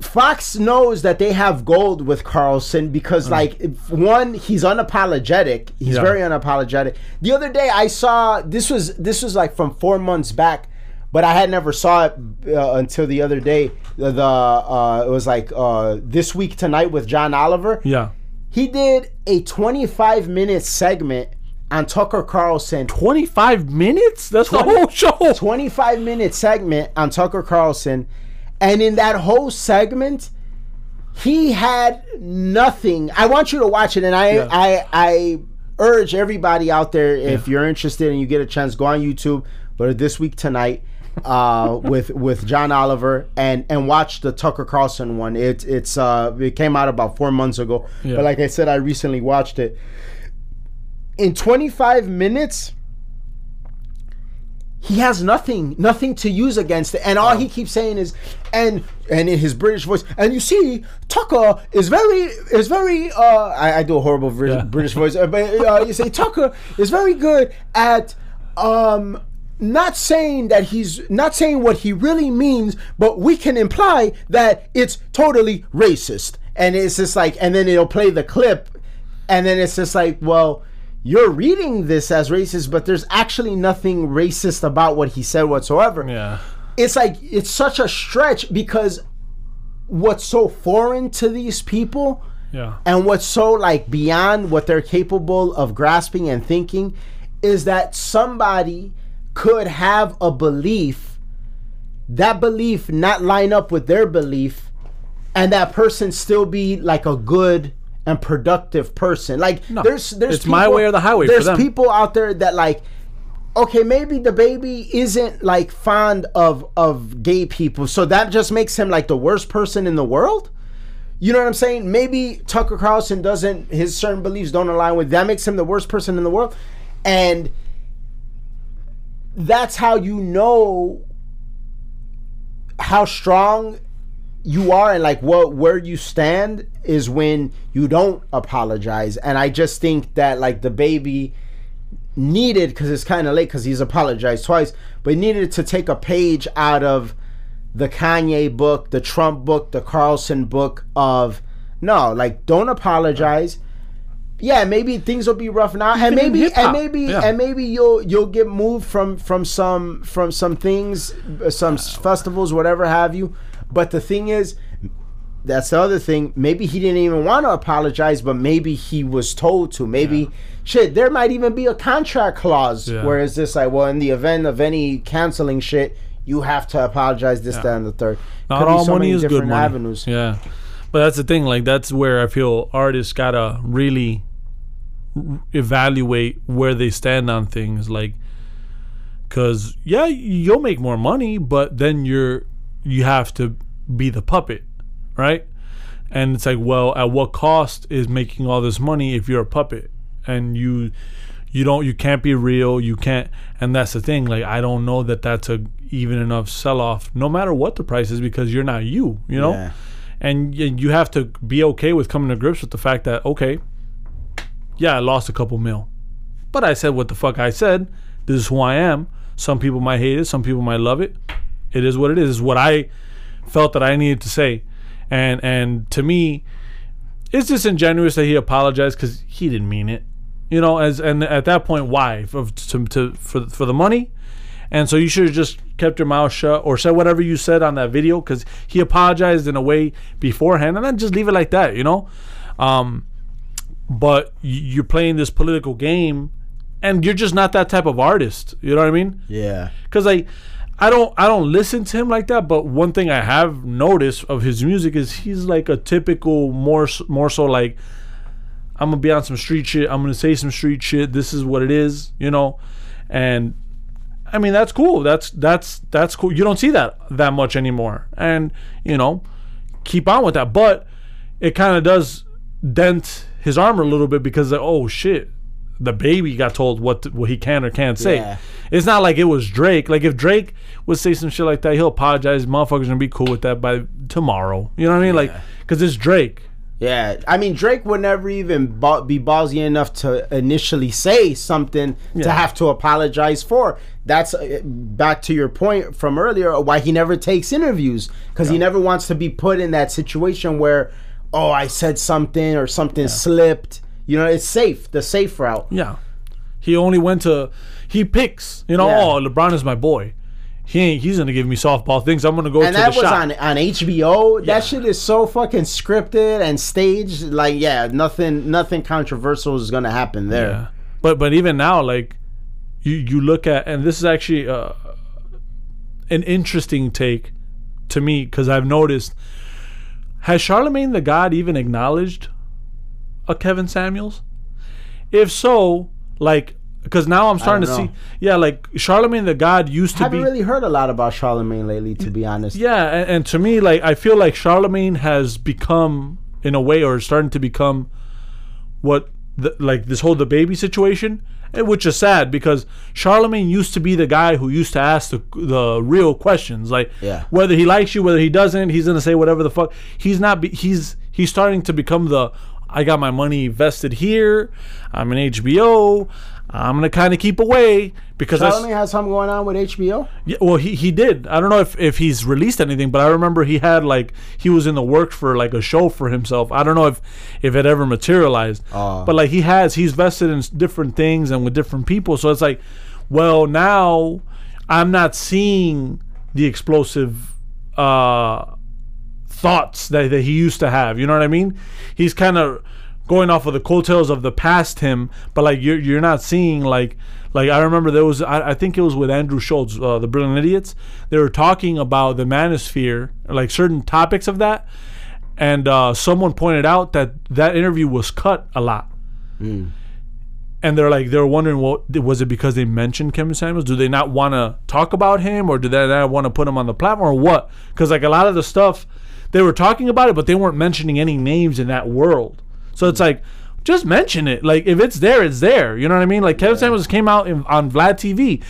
Speaker 1: Fox knows that they have gold with Carlson because, like, if- one, he's unapologetic. He's
Speaker 2: Yeah.
Speaker 1: very unapologetic. The other day, I saw this was this was like from four months back, but I had never saw it uh, until the other day. The, the uh, it was like uh, this week tonight with John Oliver.
Speaker 2: Yeah.
Speaker 1: He did a 25 minute segment on Tucker Carlson
Speaker 2: 25 minutes? That's the whole show.
Speaker 1: 25 minute segment on Tucker Carlson. And in that whole segment, he had nothing. I want you to watch it, and I
Speaker 2: Yeah.
Speaker 1: I I urge everybody out there if you're interested and you get a chance, go on YouTube. But this week tonight, uh, [LAUGHS] with with John Oliver and and watch the Tucker Carlson one. It it's uh it came out about four months ago.
Speaker 2: Yeah.
Speaker 1: But like I said, I recently watched it. In 25 minutes, he has nothing nothing to use against it. And all he keeps saying is and and in his british voice and you see tucker is very is very uh i, I do a horrible Brit-
Speaker 2: Yeah.
Speaker 1: british voice uh, but uh, you say [LAUGHS] tucker is very good at um not saying that he's not saying what he really means but we can imply that it's totally racist. And it's just like and then it'll play the clip and then it's just like well you're reading this as racist, but there's actually nothing racist about what he said whatsoever.
Speaker 2: Yeah.
Speaker 1: It's like it's such a stretch because what's so foreign to these people
Speaker 2: Yeah.
Speaker 1: and what's so like beyond what they're capable of grasping and thinking is that somebody could have a belief that belief not line up with their belief and that person still be like a good and productive person like
Speaker 2: No.
Speaker 1: there's there's
Speaker 2: It's my way or the highway for
Speaker 1: there's people out there that like okay maybe the baby isn't like fond of of gay people so that just makes him like the worst person in the world you know what I'm saying? Maybe Tucker Carlson doesn't his certain beliefs don't align with that makes him the worst person in the world. And that's how you know how strong you are and like what where you stand is when you don't apologize. And I just think that like the baby needed because it's kind of late because he's apologized twice, but needed to take a page out of the Kanye book, the Trump book, the Carlson book of no, like don't apologize. Yeah, maybe things will be rough now, and
Speaker 2: Even in
Speaker 1: maybe and
Speaker 2: hip-hop,
Speaker 1: maybe
Speaker 2: yeah.
Speaker 1: and maybe you'll you'll get moved from from some from some things, uh, some festivals, whatever have you. But the thing is, that's the other thing. Maybe he didn't even want to apologize, but maybe he was told to. Maybe shit, there might even be a contract clause
Speaker 2: Yeah.
Speaker 1: where it's just like, well, in the event of any canceling shit, you have to apologize. This, that, and the third.
Speaker 2: Not
Speaker 1: Could
Speaker 2: all
Speaker 1: so
Speaker 2: money is good money.
Speaker 1: Avenues.
Speaker 2: Yeah, but that's the thing. Like that's where I feel artists gotta really evaluate where they stand on things. Like, cause yeah, you'll make more money, but then you're you have to be the puppet, right? And it's like, well, at what cost is making all this money if you're a puppet? And you you don't you can't be real you can't and that's the thing like i don't know that that's a even enough sell off no matter what the price is because you're not you you know?
Speaker 1: Yeah.
Speaker 2: and you have to be okay with coming to grips with the fact that okay yeah i lost a couple mil. But i said what the fuck i said. This is who i am. Some people might hate it some people might love it it is what it is. It's what i felt that i needed to say. And and to me it's disingenuous that he apologized because he didn't mean it. You know as and at that point why? For to, to for for the money? And so you should have just kept your mouth shut or said whatever you said on that video because he apologized in a way beforehand. And then just leave it like that you know? Um but you're playing this political game and you're just not that type of artist. You know what i mean?
Speaker 1: Yeah.
Speaker 2: because I, I don't I don't listen to him like that. But one thing I have noticed of his music is he's like a typical more more so like I'm gonna be on some street shit. I'm gonna say some street shit. This is what it is, you know, and I mean that's cool. That's that's that's cool. You don't see that that much anymore, and you know, keep on with that. But it kind of does dent his armor a little bit because oh shit, the baby got told what to, what he can or can't say.
Speaker 1: Yeah.
Speaker 2: It's not like it was Drake. Like if Drake would say some shit like that, he'll apologize. Motherfuckers gonna be cool with that by tomorrow. You know what I mean? Like because it's Drake.
Speaker 1: Yeah, I mean Drake would never even ba- be ballsy enough to initially say something to have to apologize for. That's uh, back to your point from earlier why he never takes interviews because he never wants to be put in that situation where, oh, I said something or something slipped. You know, it's safe, the safe route.
Speaker 2: Yeah. He only went to he picks, you know,
Speaker 1: Yeah.
Speaker 2: oh, LeBron is my boy. He ain't he's gonna give me softball things. I'm gonna go
Speaker 1: And
Speaker 2: to
Speaker 1: that
Speaker 2: the
Speaker 1: was on on HBO.
Speaker 2: Yeah.
Speaker 1: That shit is so fucking scripted and staged. Like, yeah, nothing nothing controversial is gonna happen there.
Speaker 2: Yeah. But but even now, like you you look at and this is actually uh, an interesting take to me because I've noticed has Charlemagne the God even acknowledged a Kevin Samuels? If so, like because now I'm starting to
Speaker 1: don't
Speaker 2: see yeah, like Charlemagne the God used to
Speaker 1: haven't
Speaker 2: be
Speaker 1: really heard a lot about Charlemagne lately, to be honest.
Speaker 2: yeah, and, and to me, like I feel like Charlemagne has become, in a way, or starting to become, what the, like this whole the baby situation, eh, which is sad because Charlemagne used to be the guy who used to ask the the real questions, like
Speaker 1: Yeah.
Speaker 2: whether he likes you, whether he doesn't, he's gonna say whatever the fuck. He's not. Be, he's he's starting to become the. I got my money vested here. I'm an HBO. I'm gonna kind of keep away because
Speaker 1: Charlemagne has something going on with HBO.
Speaker 2: yeah, well, he, he did. I don't know if, if he's released anything, but I remember he had like he was in the works for like a show for himself. I don't know if if it ever materialized,
Speaker 1: Oh.
Speaker 2: but like he has, he's vested in different things and with different people. So it's like, well, now I'm not seeing the explosive uh, thoughts that, that he used to have. You know what I mean? He's kind of going off of the coattails of the past him, but like you're you're not seeing like like I remember there was I, I think it was with Andrew Schulz, uh, the Brilliant Idiots. They were talking about the manosphere, like certain topics of that, and uh, someone pointed out that that interview was cut a lot. And they're like, they're wondering, well, was it because they mentioned Kevin Samuels? Do they not want to talk about him, or do they not want to put him on the platform, or what? Because like a lot of the stuff, they were talking about it, but they weren't mentioning any names in that world. So it's like, just mention it. Like if it's there, it's there. You know what I mean? Like Kevin Samuels came out in, on Vlad TV,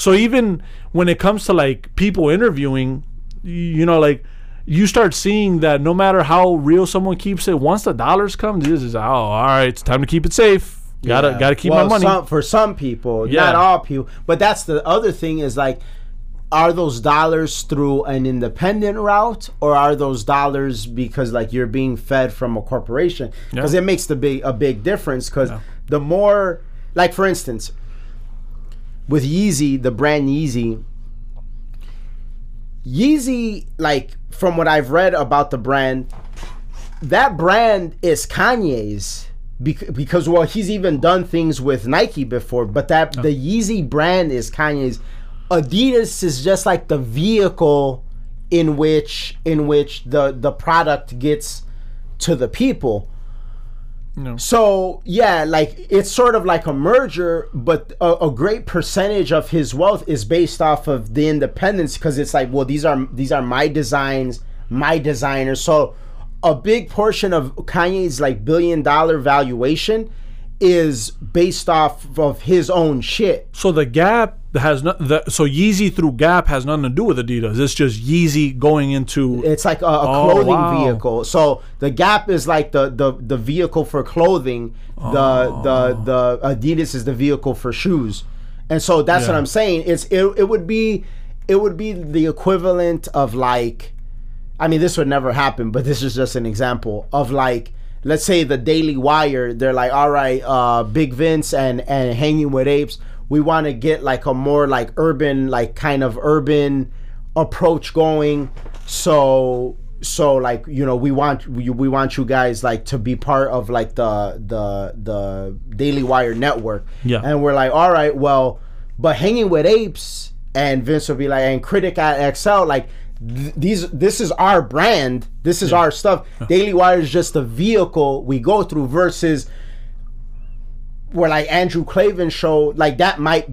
Speaker 2: so even when it comes to like people interviewing, you know, like you start seeing that no matter how real someone keeps it, once the dollars come, this is oh, all right, it's time to keep it safe. Gotta
Speaker 1: Yeah.
Speaker 2: gotta keep
Speaker 1: Well,
Speaker 2: my money.
Speaker 1: Some, for some people,
Speaker 2: Yeah.
Speaker 1: not all people. But that's the other thing is like, are those dollars through an independent route or are those dollars because like you're being fed from a corporation? Because
Speaker 2: Yeah.
Speaker 1: it makes the big a big difference. Because
Speaker 2: Yeah.
Speaker 1: the more, like for instance, with Yeezy, the brand Yeezy. Yeezy, like from what I've read about the brand, that brand is Kanye's because well he's even done things with Nike before but that the Yeezy brand is Kanye's Adidas is just like the vehicle in which in which the the product gets to the people
Speaker 2: No.
Speaker 1: so yeah, like it's sort of like a merger, but a, a great percentage of his wealth is based off of the independence because it's like, well, these are these are my designs, my designers. So a big portion of Kanye's like billion dollar valuation is based off of his own shit.
Speaker 2: So the Gap has not. The, so Yeezy through Gap has nothing to do with Adidas. It's just Yeezy going into.
Speaker 1: It's like a, a
Speaker 2: Oh,
Speaker 1: clothing
Speaker 2: wow.
Speaker 1: vehicle. So the Gap is like the the, the vehicle for clothing. The
Speaker 2: Oh.
Speaker 1: the the Adidas is the vehicle for shoes. And so that's what I'm saying. It's it, it would be it would be the equivalent of like I mean this would never happen, but this is just an example of like let's say the Daily Wire, they're like, all right, uh Big Vince and and hanging with apes, we want to get like a more like urban, like kind of urban approach going. So so like you know we want we, we want you guys like to be part of like the the the Daily Wire network.
Speaker 2: Yeah.
Speaker 1: And we're like, all right, well, but hanging with apes and Vince will be like, and Critic at XL, like th- these this is our brand, this is our stuff. Daily Wire is just a vehicle we go through versus where like Andrew Klavan show, like that might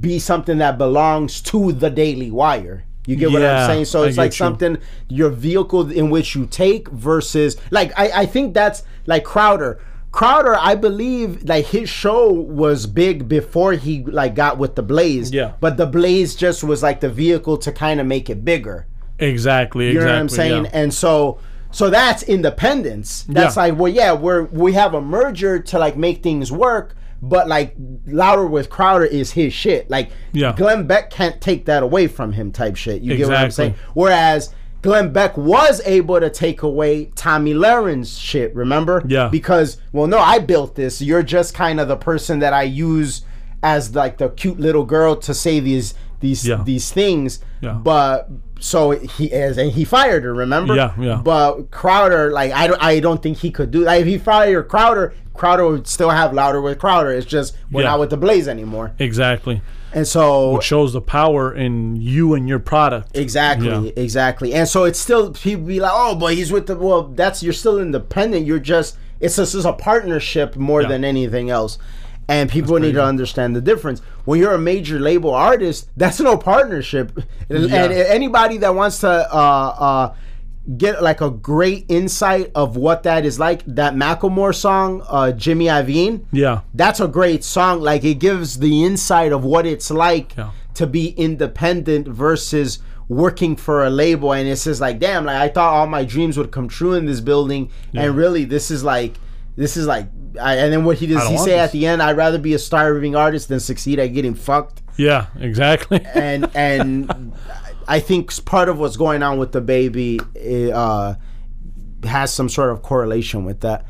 Speaker 1: be something that belongs to the Daily Wire. You get what I'm saying? So it's like
Speaker 2: you.
Speaker 1: something your vehicle in which you take versus like I, I think that's like Crowder. Crowder, I believe like his show was big before he like got with the Blaze.
Speaker 2: Yeah.
Speaker 1: But the Blaze just was like the vehicle to kind of make it bigger.
Speaker 2: exactly.
Speaker 1: You know
Speaker 2: exactly.
Speaker 1: what I'm saying?
Speaker 2: yeah.
Speaker 1: And so So that's independence. That's
Speaker 2: Yeah.
Speaker 1: like, well, yeah, we're we have a merger to like make things work, but like Louder with Crowder is his shit. Like,
Speaker 2: Yeah.
Speaker 1: Glenn Beck can't take that away from him, type shit. You get what I'm saying? Whereas Glenn Beck was able to take away Tomi Lahren shit. Remember?
Speaker 2: Yeah.
Speaker 1: Because well, no, I built this. You're just kind of the person that I use as like the cute little girl to say these these
Speaker 2: Yeah.
Speaker 1: these things.
Speaker 2: Yeah.
Speaker 1: But so he is, and he fired her. Remember?
Speaker 2: Yeah, yeah.
Speaker 1: But Crowder, like I don't, I don't think he could do. Like if he fired Crowder, Crowder would still have louder with Crowder. It's just we're
Speaker 2: Yeah.
Speaker 1: not with the Blaze anymore.
Speaker 2: Exactly.
Speaker 1: And so
Speaker 2: Which shows the power in you and your product.
Speaker 1: Exactly,
Speaker 2: Yeah.
Speaker 1: exactly. And so it's still people be like, "Oh, but he's with the well." That's you're still independent. You're just it's just, it's a partnership more
Speaker 2: Yeah.
Speaker 1: than anything else. And people need to understand the difference. When you're a major label artist, that's no partnership. And,
Speaker 2: Yeah.
Speaker 1: and anybody that wants to uh, uh, get like a great insight of what that is like, that Macklemore song, uh, Jimmy Iovine,
Speaker 2: Yeah.
Speaker 1: that's a great song. Like it gives the insight of what it's like
Speaker 2: Yeah.
Speaker 1: to be independent versus working for a label. And it's just like, damn, like I thought all my dreams would come true in this building, and really, this is like, this is like. I, and then what he does, he say
Speaker 2: this.
Speaker 1: at the end, "I'd rather be a starving artist than succeed at getting fucked."
Speaker 2: Yeah. Exactly.
Speaker 1: And [LAUGHS] and I think part of what's going on with DaBaby uh, has some sort of correlation with that.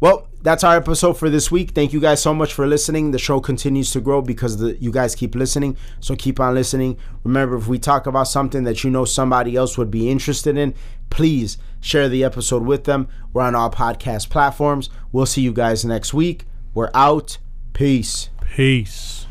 Speaker 1: Well, that's our episode for this week. Thank you guys so much for listening. The show continues to grow because the, you guys keep listening. So keep on listening. Remember, if we talk about something that you know somebody else would be interested in, please share the episode with them. We're on all podcast platforms. We'll see you guys next week. We're out. Peace.
Speaker 2: Peace.